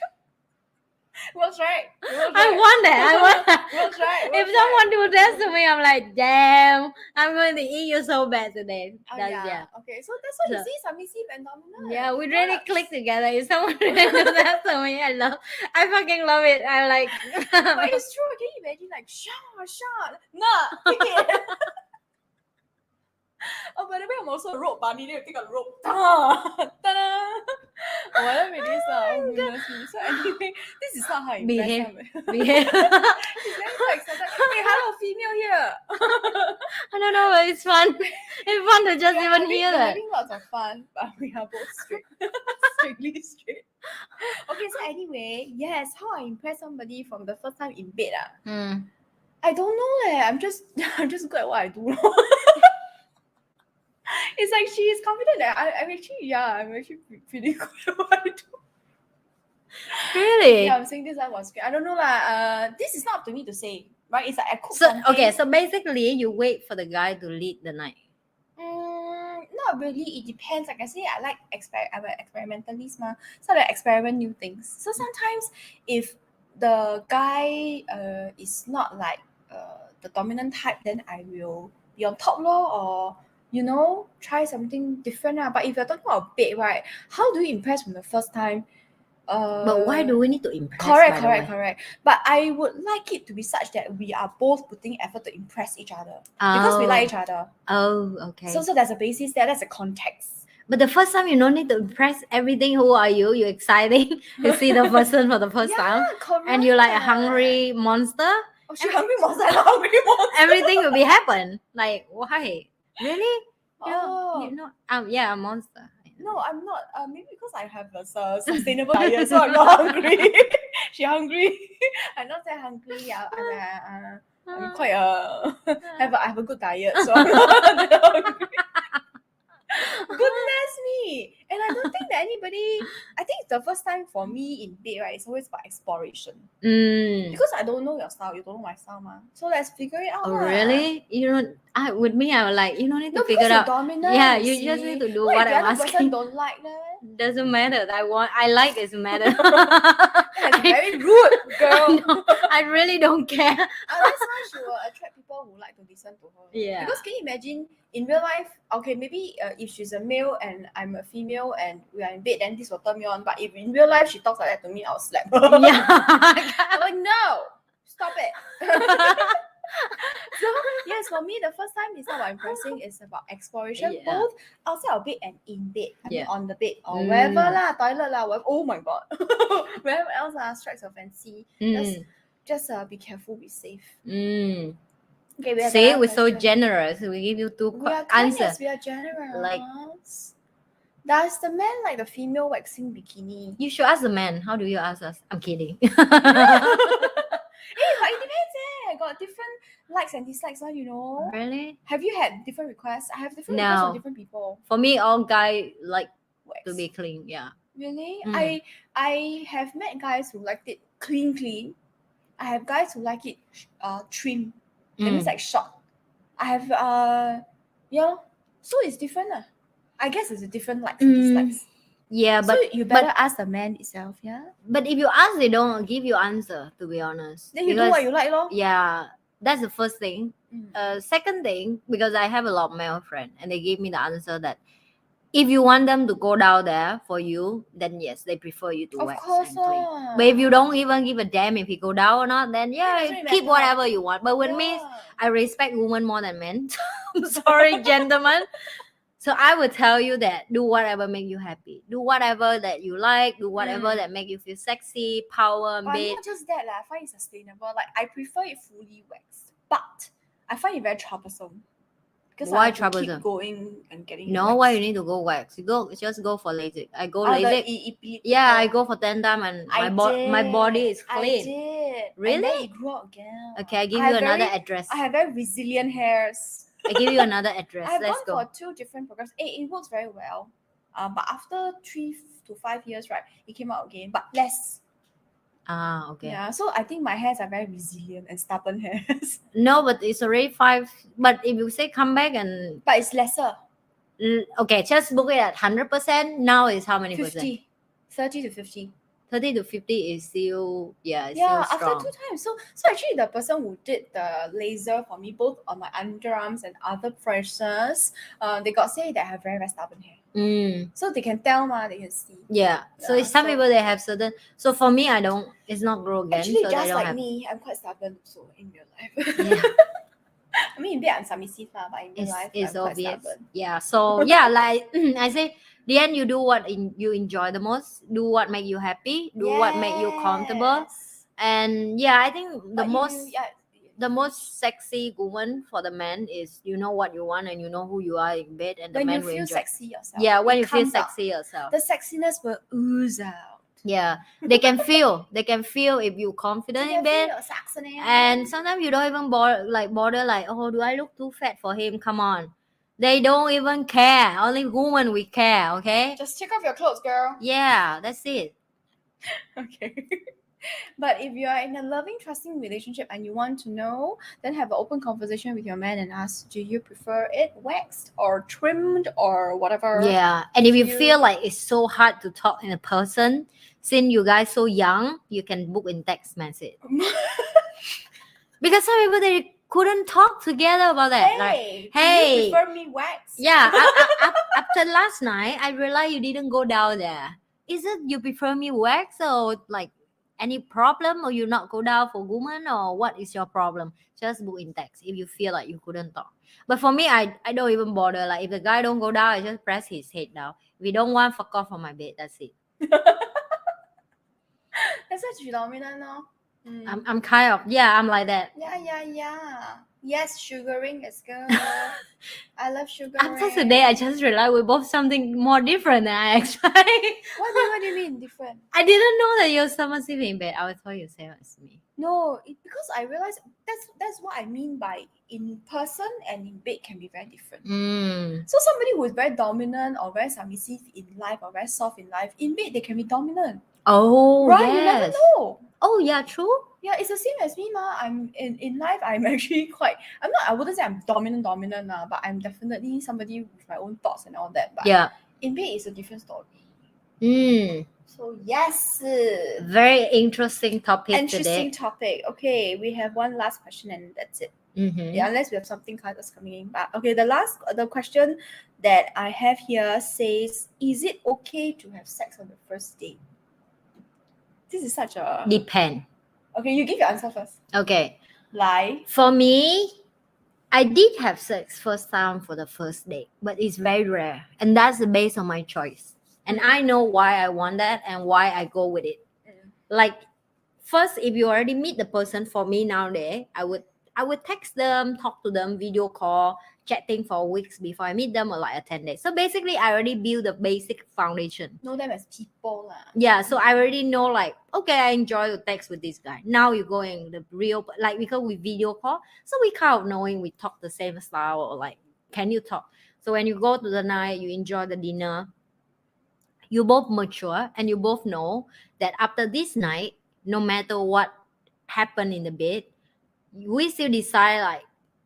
Works right. It works I right. want that. I want that. Works right. If works someone do this to me, I'm like, damn, I'm going to eat you so bad today. Oh, That's, yeah. yeah. Okay, so that's what you see, submissive and dominant. Yeah, we really Works. click together. If someone really do that to me, I love, I fucking love it. I like. But it's true. Can you imagine like shot, shot? Nah, take it. oh, by the way, I'm also a rope bunny. Then you take a rope. Ta-da! Oh, whatever it is. Uh, oh, goodness me. So anyway, this is not how you Behave. Behave. She's very so excited. Hey, hello, female here. I don't know, but it's fun. It's fun to just We're even having, hear we're that. having lots of fun, but we are both straight. Strictly straight. Okay, so anyway, yes, how I impress somebody from the first time in bed. Ah. Mm. I don't know eh. I'm just I'm just good at what I do. It's like she is confident that I, I'm actually yeah, I'm actually pre- pretty good at what I do. Really? Yeah, I'm saying this I was I don't know lah. Uh this is not up to me to say. Right? It's like I cook So something. okay, so basically you wait for the guy to lead the night. Mm, not really. It depends. Like I say, I like exper- I'm an experimentalist, ma. So I experiment new things. So sometimes if the guy uh is not like uh the dominant type, then I will be on top law or you know try something different. lah. But if you're talking about bed, right? How do you impress from the first time? Uh, But why do we need to impress? Correct, correct, correct. But I would like it to be such that we are both putting effort to impress each other because we Oh, like each other. Oh, okay. So, so there's a basis there. That's a context. but the first time you don't need to impress everything. Who are you? You're exciting to see the person for the first time, correct. and you're like a hungry monster. Oh, she hungry monster. Hungry monster. Everything will be happen. Like why? Really? You know, Oh. you know, um, yeah, a monster. No, I'm not. Uh, maybe because I have a su- sustainable diet, so I'm not hungry. she hungry. I'm not that hungry. Yeah, I'm, uh, uh, I'm quite uh, have a, I have a good diet, so I'm not that hungry. Goodness me! And I don't think that anybody. I think the first time for me in bed, right, it's always about exploration. Mm. Because I don't know your style, you don't know my style, ma. So let's figure it out. Oh, really? You don't. I with me, I was like, you don't need to No, figure because it you're out. dominant. Yeah, you just need to do what what I'm the other person asking. don't like that? Doesn't matter. I want. I like is matter. That's I, very rude, I, girl. know, I really don't care. Uh, that's why she will attract people who like to listen to her. Yeah. Because can you imagine in real life, okay, maybe uh, if she's a male and I'm a female and we are in bed, then this will turn me on. But if in real life she talks like that to me, I'll slap her. yeah. I'm like, no, stop it. so yes, for me, the first time is not about impressing, it's about exploration, Yeah. both outside of bed and in bed. I mean, on the bed or Mm. wherever lah, toilet lah, wherever. Oh my god, wherever else lah, strikes your fancy. Just, Mm, just uh, be careful, be safe. mm. Okay, we another we're so generous. We give you two We answers. we are generous. Like- does the man like the female waxing bikini? You should ask the man. How do you ask us? I'm kidding. hey, but it depends eh. Got different likes and dislikes, one, you know. really? Have you had different requests? I have different requests No. from different people. For me, all guy like Wax. to be clean. Yeah. Really? Mm. I I have met guys who liked it clean, clean. I have guys who like it uh trim. That means Mm. like short. I have uh yeah. So it's different. Uh. I guess it's a different likes and Mm, dislikes. Yeah, but so you better ask the man itself, yeah. but if you ask, they don't give you answer. To be honest, Then you do what you like, lor. Yeah, that's the first thing. Mm. Uh, second thing, because I have a lot of male friends, and they gave me the answer that if you want them to go down there for you, then yes, they prefer you to of wax course, and clean. But if you don't even give a damn if he go down or not, then yeah, really keep whatever you want. But with me, I respect women more than men. I'm sorry, gentlemen. So I would tell you that do whatever make you happy. Do whatever that you like. Do whatever Mm. that make you feel sexy, power, But bit. not just that, lah. I find it sustainable. Like I prefer it fully waxed, but I find it very troublesome. Because Why I have to troublesome? keep going and getting. No, why you need to go wax? You go just go for LASIK. I go Oh, LASIK. E- EP yeah, I go for ten time and my bo- my body is did, I clean. did. And Really? then it grew out again. Okay, I give I you another very- address. I have very resilient hairs. I give you another address. I have Let's gone go. for two different programs. It, it works very well. Um, but after three to five years, right, it came out again, but less. Ah, okay. Yeah. So I think my hairs are very resilient and stubborn hairs. No, but it's already five. But if you say come back and but it's lesser. l- okay, just book it at hundred percent. Now is how many percent? 50. 30 to 50. 30 to 50 is still yeah it's yeah, still after two times. So so actually the person who did the laser for me, both on my underarms and other places, uh, they got say that I have very, very stubborn hair. mm, So they can tell ma, they can see. yeah so Yeah, it's some so- people they have certain so for me i don't it's not grow again Actually, so just like have me, I'm quite stubborn so in real life. yeah I mean, in bed I'm submissive, but in real it's, life, it's I'm quite obvious stubborn. yeah so yeah like i say the end you do what in, you enjoy the most do what make you happy do what make you comfortable and yeah i think the But most you- yeah, the most sexy woman for the man is you know what you want and you know who you are in bed and the when man you will feel enjoy sexy yourself. yeah when you feel comes out. sexy yourself the sexiness will ooze out. Yeah, they can feel. They can feel if you're confident in bed. And sometimes you don't even bother, like bother, like, oh, do I look too fat for him? Come on, they don't even care. Only women we care. Okay. just take off your clothes, girl. Yeah, that's it. Okay. but if you are in a loving, trusting relationship and you want to know, then have an open conversation with your man and ask, do you prefer it waxed or trimmed or whatever? Yeah, and if you you- feel like it's so hard to talk in a person, since you guys so young, you can book in text message because some people they couldn't talk together about that. Like, hey, hey. you prefer me wax? Yeah, after last night, I realized you didn't go down there. Is it you prefer me wax or like any problem or you not go down for woman or what is your problem? Just book in text if you feel like you couldn't talk. But for me, I, I don't even bother. Like if the guy don't go down, I just press his head down. If he don't want, fuck off from my bed. That's it. That's such phenomenon now. Mm. I'm, I'm kind of yeah, I'm like that. yeah, yeah, yeah. Yes, sugaring is good. I love sugaring. After today, I just realized we're both something more different than I expected. What do, you, what do you mean different? I didn't know that you're submissive in bed. I thought you said it's me. No, it, because I realized that's that's what I mean by in person and in bed can be very different. Mm. So somebody who is very dominant or very submissive in life or very soft in life, in bed they can be dominant. Oh, right? You never know. Oh, yeah, true. Yeah, it's the same as me, ma. I'm in, in life. I'm actually quite. I'm not. I wouldn't say I'm dominant, dominant, nah, but I'm definitely somebody with my own thoughts and all that. But Yeah. in bed is a different story. Mm. So yes, Very interesting topic interesting today. topic. Okay, we have one last question and that's it. Mhm. Yeah, unless we have something kind that's coming in. But okay, the last the question that I have here says, is it okay to have sex on the first date? This is such a Depend. okay. You give your answer first. Okay. Lie. For me, I did have sex first time for the first date, but it's very rare. And that's based on my choice. And I know why I want that and why I go with it. Mm. Like first, if you already meet the person for me nowadays, I would I would text them, talk to them, video call, chatting for weeks before I meet them or like a 10 days. So basically I already build the basic foundation. Know them as people lah. Yeah, so I already know like okay, I enjoy to text with this guy. Now you going the real like because we video call, so we kind of knowing we talk the same style or like can you talk? So when you go to the night, you enjoy the dinner. You both mature and you both know that after this night, no matter what happened in the bed, we still decide like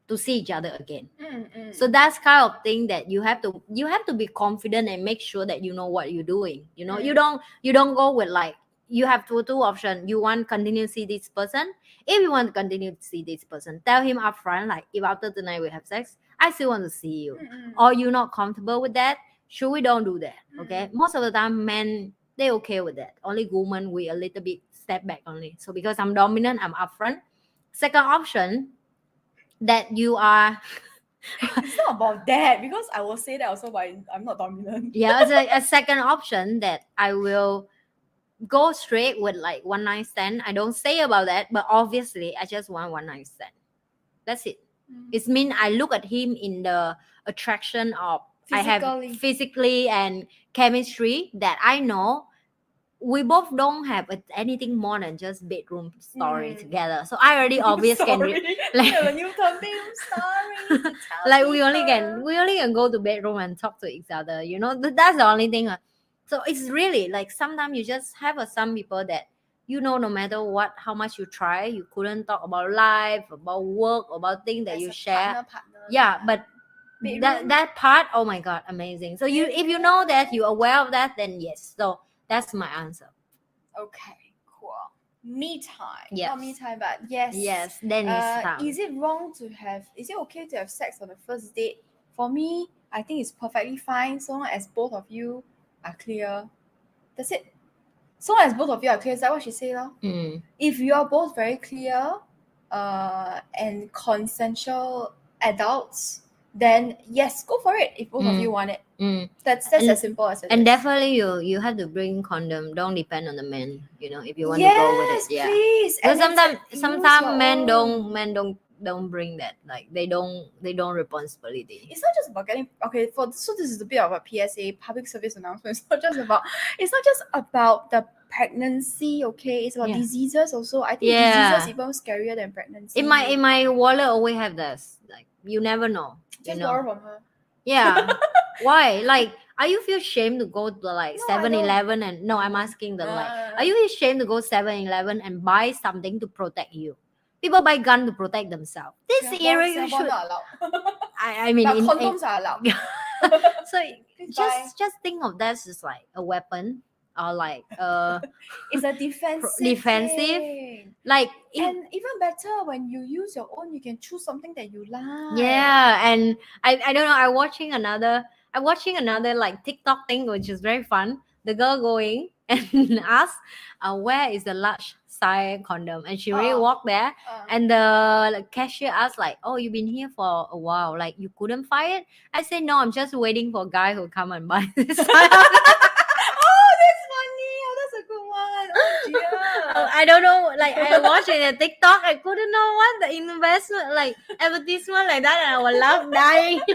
to see each other again. Mm, mm. So that's kind of thing that you have to you have to be confident and make sure that you know what you're doing. You know, you Mm. don't you don't go with like you have two two options. You want continue to see this person. If you want to continue to see this person, tell him upfront like if after tonight we have sex, I still want to see you. Mm, mm. Or you're not comfortable with that, sure we don't do that. Okay. Most of the time men they okay with that. Only women we a little bit step back only. So because I'm dominant, I'm upfront. Second option that you are it's not about that because I will say that also, but I'm not dominant. yeah as a, a second option that i will go straight with like one night stand i don't say about that but obviously i just want one night stand that's it Mm. it means i look at him in the attraction of i have Physically. physically and chemistry that i know we both don't have a- anything more than just bedroom story Mm. together so i already obvious can re- like- Yeah, new term, bedroom story. to like we only can we only can go to bedroom and talk to each other you know that's the only thing uh. so it's really like sometimes you just have a, some people that you know no matter what how much you try you couldn't talk about life about work about things that As you share partner, partner, yeah but Bedroom. that that part oh my god amazing so you if you know that you're aware of that then yes so that's my answer Okay, cool. Me time. Yes. Not me time, but yes. yes then it's Uh, time is it wrong to have? Is it okay to have sex on the first date? For me, I think it's perfectly fine so long as both of you are clear. That's it. So long as both of you are clear, is that what she said? Mm, If you are both very clear, uh, and consensual adults, then yes, go for it. If both of Mm. you want it, mm. that's that's And- as simple as it and is. definitely you you have to bring condom. Don't depend on the man you know if you want yes, to go with it yeah. please. Because sometimes sometimes men don't men don't don't bring that. Like they don't they don't responsibility. It's not just about getting okay for so this is a bit of a psa public service announcement. It's not just about it's not just about the pregnancy okay? It's about Yeah. diseases also. I think Yeah. diseases even scarier than pregnancy. In my in my wallet always have this. Like you never know you just know. borrow from her. Yeah why like are you feel shame to go to like No, 7-eleven and no i'm asking the like Uh, are you ashamed to go 7-eleven and buy something to protect you people buy gun to protect themselves this Singapore- era you Singapore should not allowed I, I mean but in, in- condoms are allowed so buy. just just think of that as like a weapon or like uh it's a defensive defensive? thing. like if- and even better when you use your own you can choose something that you like Yeah, and I, I don't know. I watching another I watching another like TikTok thing which is very fun. The girl going and ask, uh, where is the large size condom? And she really Oh. walked there Uh, and the like, cashier asked like, Oh, you've been here for a while. Like you couldn't find it? I said no, I'm just waiting for a guy who come and buy this. oh that's funny oh that's a good one oh dear I don't know, like I watched it in TikTok, I couldn't know what the investment like advertisement like that, and I was laugh dying.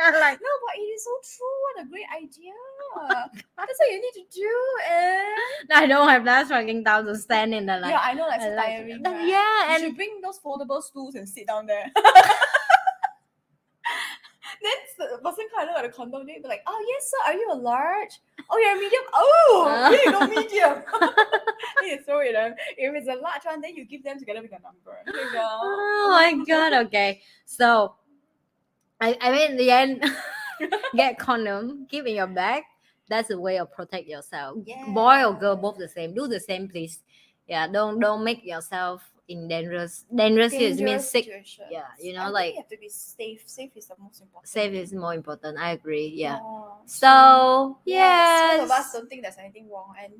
Like, No, but it is so true. What a great idea. That's what you need to do. Eh? And I don't have that fucking time to stand in the like. yeah, I know that's like- tiring. right? yeah, You and should bring those foldable stools and sit down there. then the person kind of look at the condom, they'd be like, "Oh yes, sir. Are you a large? Oh, you're a medium. Oh, you go, medium." then you throw it. On. If it's a large one, then you give them together with a number. You oh my god, okay. So I I mean in the end get condom, keep in your bag. That's a way of protect yourself. Boy or girl, both the same. Do the same, please. Yeah, don't don't make yourself in dangerous dangerous, here means dangerous sick yeah, you know, I like- you have to be safe. Safe is the most important. safe is more important i agree yeah Oh, so yes, yes most of us don't think there's anything wrong, and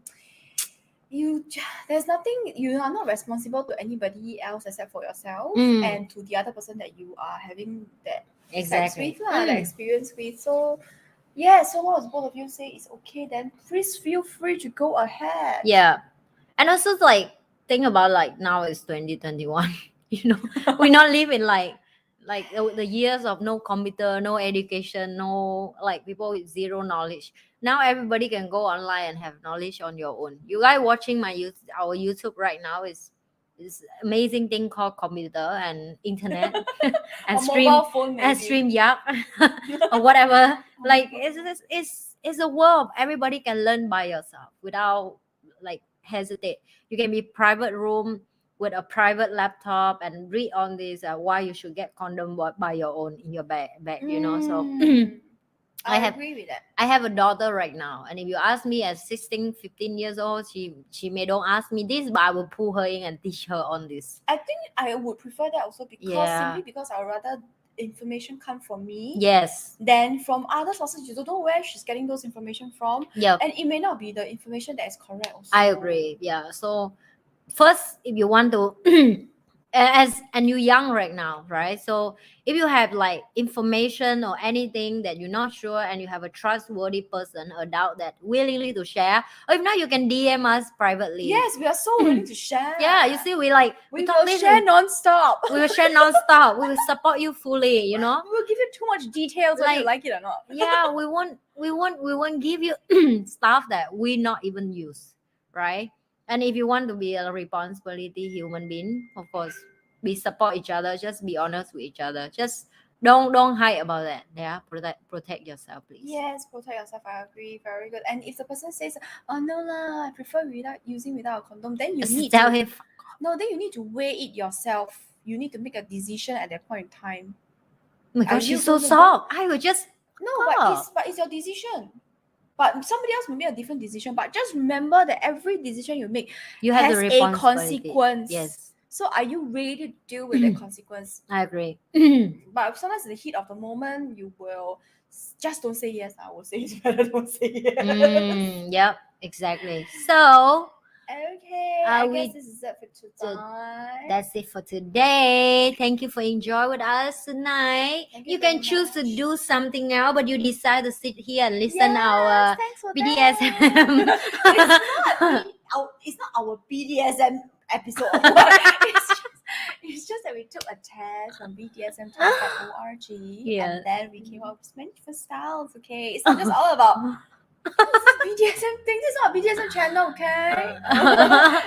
you there's nothing. You are not responsible to anybody else except for yourself Mm. and to the other person that you are having that sex exactly with, lah, that Mm. experience with. So. Yeah, so long as both of you say it's okay, then please feel free to go ahead. yeah and also like think about like now it's 2021 you know? We not live in like like the, the years of no computer no education no like people with zero knowledge. Now everybody can go online and have knowledge on your own. You guys watching my youth our youtube right now is this amazing thing called computer and internet and stream phone, and stream yeah or whatever. Like it's, it's it's it's a world. Everybody can learn by yourself without hesitate you can be private room with a private laptop and read on this uh, why you should get condom by- your own in your bag, bag you know so Mm. I I, have- agree with that. i have a daughter right now and if you ask me at 16 15 years old she she may don't ask me this but i will pull her in and teach her on this I think I would prefer that also because Yeah. simply because I would rather information come from me yes then from other sources. You don't know where she's getting those information from, yeah and it may not be the information that is correct. Also, I agree. Yeah. So first, if you want to, as and you're young right now, right? So if you have like information or anything that you're not sure, and you have a trustworthy person, adult that willingly to share, or if not, you can DM us privately. Yes, we are so willing to share. Yeah. You see, we like we talk will share and- non-stop. we will share nonstop. we will support you fully. You know. We will give you too much details whether you Like- like it or not. yeah we won't we won't we won't give you stuff that we not even use right and if you want to be a responsibility human being of course we support each other just be honest with each other just don't don't hide about that yeah protect protect yourself please Yes, protect yourself. I agree. Very good. And if the person says, "Oh no lah, I prefer without using without a condom," then you Just need tell to him no. Then you need to weigh it yourself. You need to make a decision at that point in time. oh my she's so soft i will just No, but it's but it's your decision. But somebody else may make a different decision. But just remember that every decision you make you have has a consequence. yes So are you ready to deal with the consequence? i agree But sometimes in the heat of the moment, you will just don't say yes. I will say it's better don't say yes. Mm, yep exactly so Okay, Are I we guess this is it for tonight. That's it for today. Thank you for enjoying with us tonight. Thank You you can choose to do something now, but you decide to sit here and listen Yes, our BDSM. it's, not, our, it's not our BDSM episode. it's, just, it's just that we took a test on BDSMtest.org Yeah. and then we came up with many different styles. Okay, it's not just all about "Oh, this is BDSM thing. This is not a BDSM channel. Okay.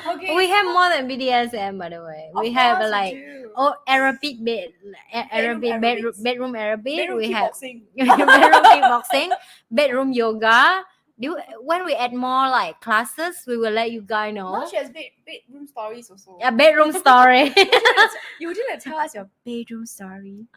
okay. we have more than BDSM, by the way. Of We have like oh Arabic bed, eh, A- Arabic bedroom, bedroom Arabic. Bedroom we have bedroom kickboxing, bedroom yoga. Do when we add more like classes, we will let you guys know. Now she has bed, bedroom stories also. A bedroom story. you didn't tell us your bedroom story.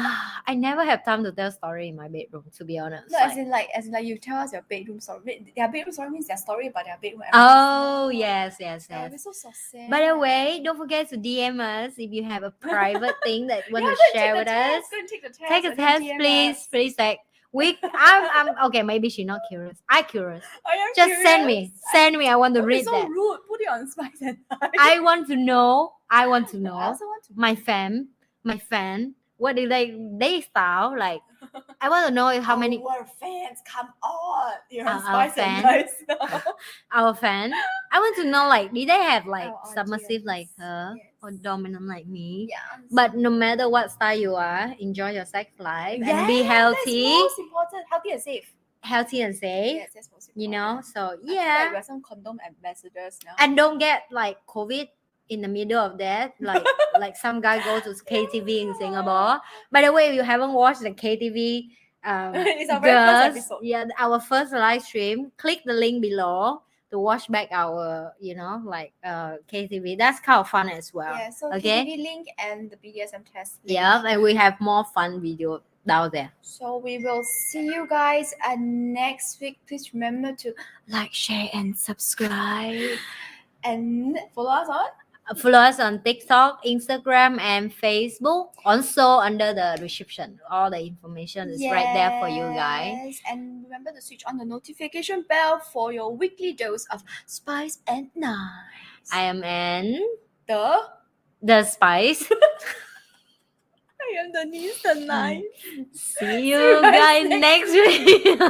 Ah, I never have time to tell story in my bedroom, to be honest. No, Like- as in like as in like you tell us your bedroom story. Their bedroom story means their story about their bedroom. oh yes, yes, yes. we're so, so sad. By the way, don't forget to DM us if you have a private thing that you want Yeah, to share with the us. test, take the test. Take a test, please. us. Please, like we. I'm, I'm okay. Maybe she's not curious. I curious. I am Just send me. Send me. I want to Don't read so that. rude. Put it on Spice and I want to know. I want to I know also want to. my fan, my fan. What do they they style like? I want to know how many Our fans come on. You're Uh, our and fans. Our fan. I want to know like did they have like Our submissive like her or dominant like me? Yeah. But no matter what style you are, enjoy your sex life and be Yes, healthy, That's most important. Healthy and safe. healthy and safe. Yes, that's most important. You know, so I feel like yeah, we're some condom ambassadors now. and don't get like COVID in the middle of that. Like like some guy goes to KTV in Singapore. By the way, if you haven't watched the KTV, um, It's our very first episode. yeah, our first live stream. Click the link below to watch back our, you know, like uh KTV. That's kind of fun as well. Yeah, so okay. KTV link and the BDSM test. link. Yeah, and we have more fun video down there. So we will see you guys uh, next week. Please remember to like, share, and subscribe. And follow us on Follow us on TikTok, Instagram, and Facebook. Also under the description, all the information is right there for you guys. And remember to switch on the notification bell for your weekly dose of Spice and Nice. I am in the the spice. I am the niece the nice. See you guys next week.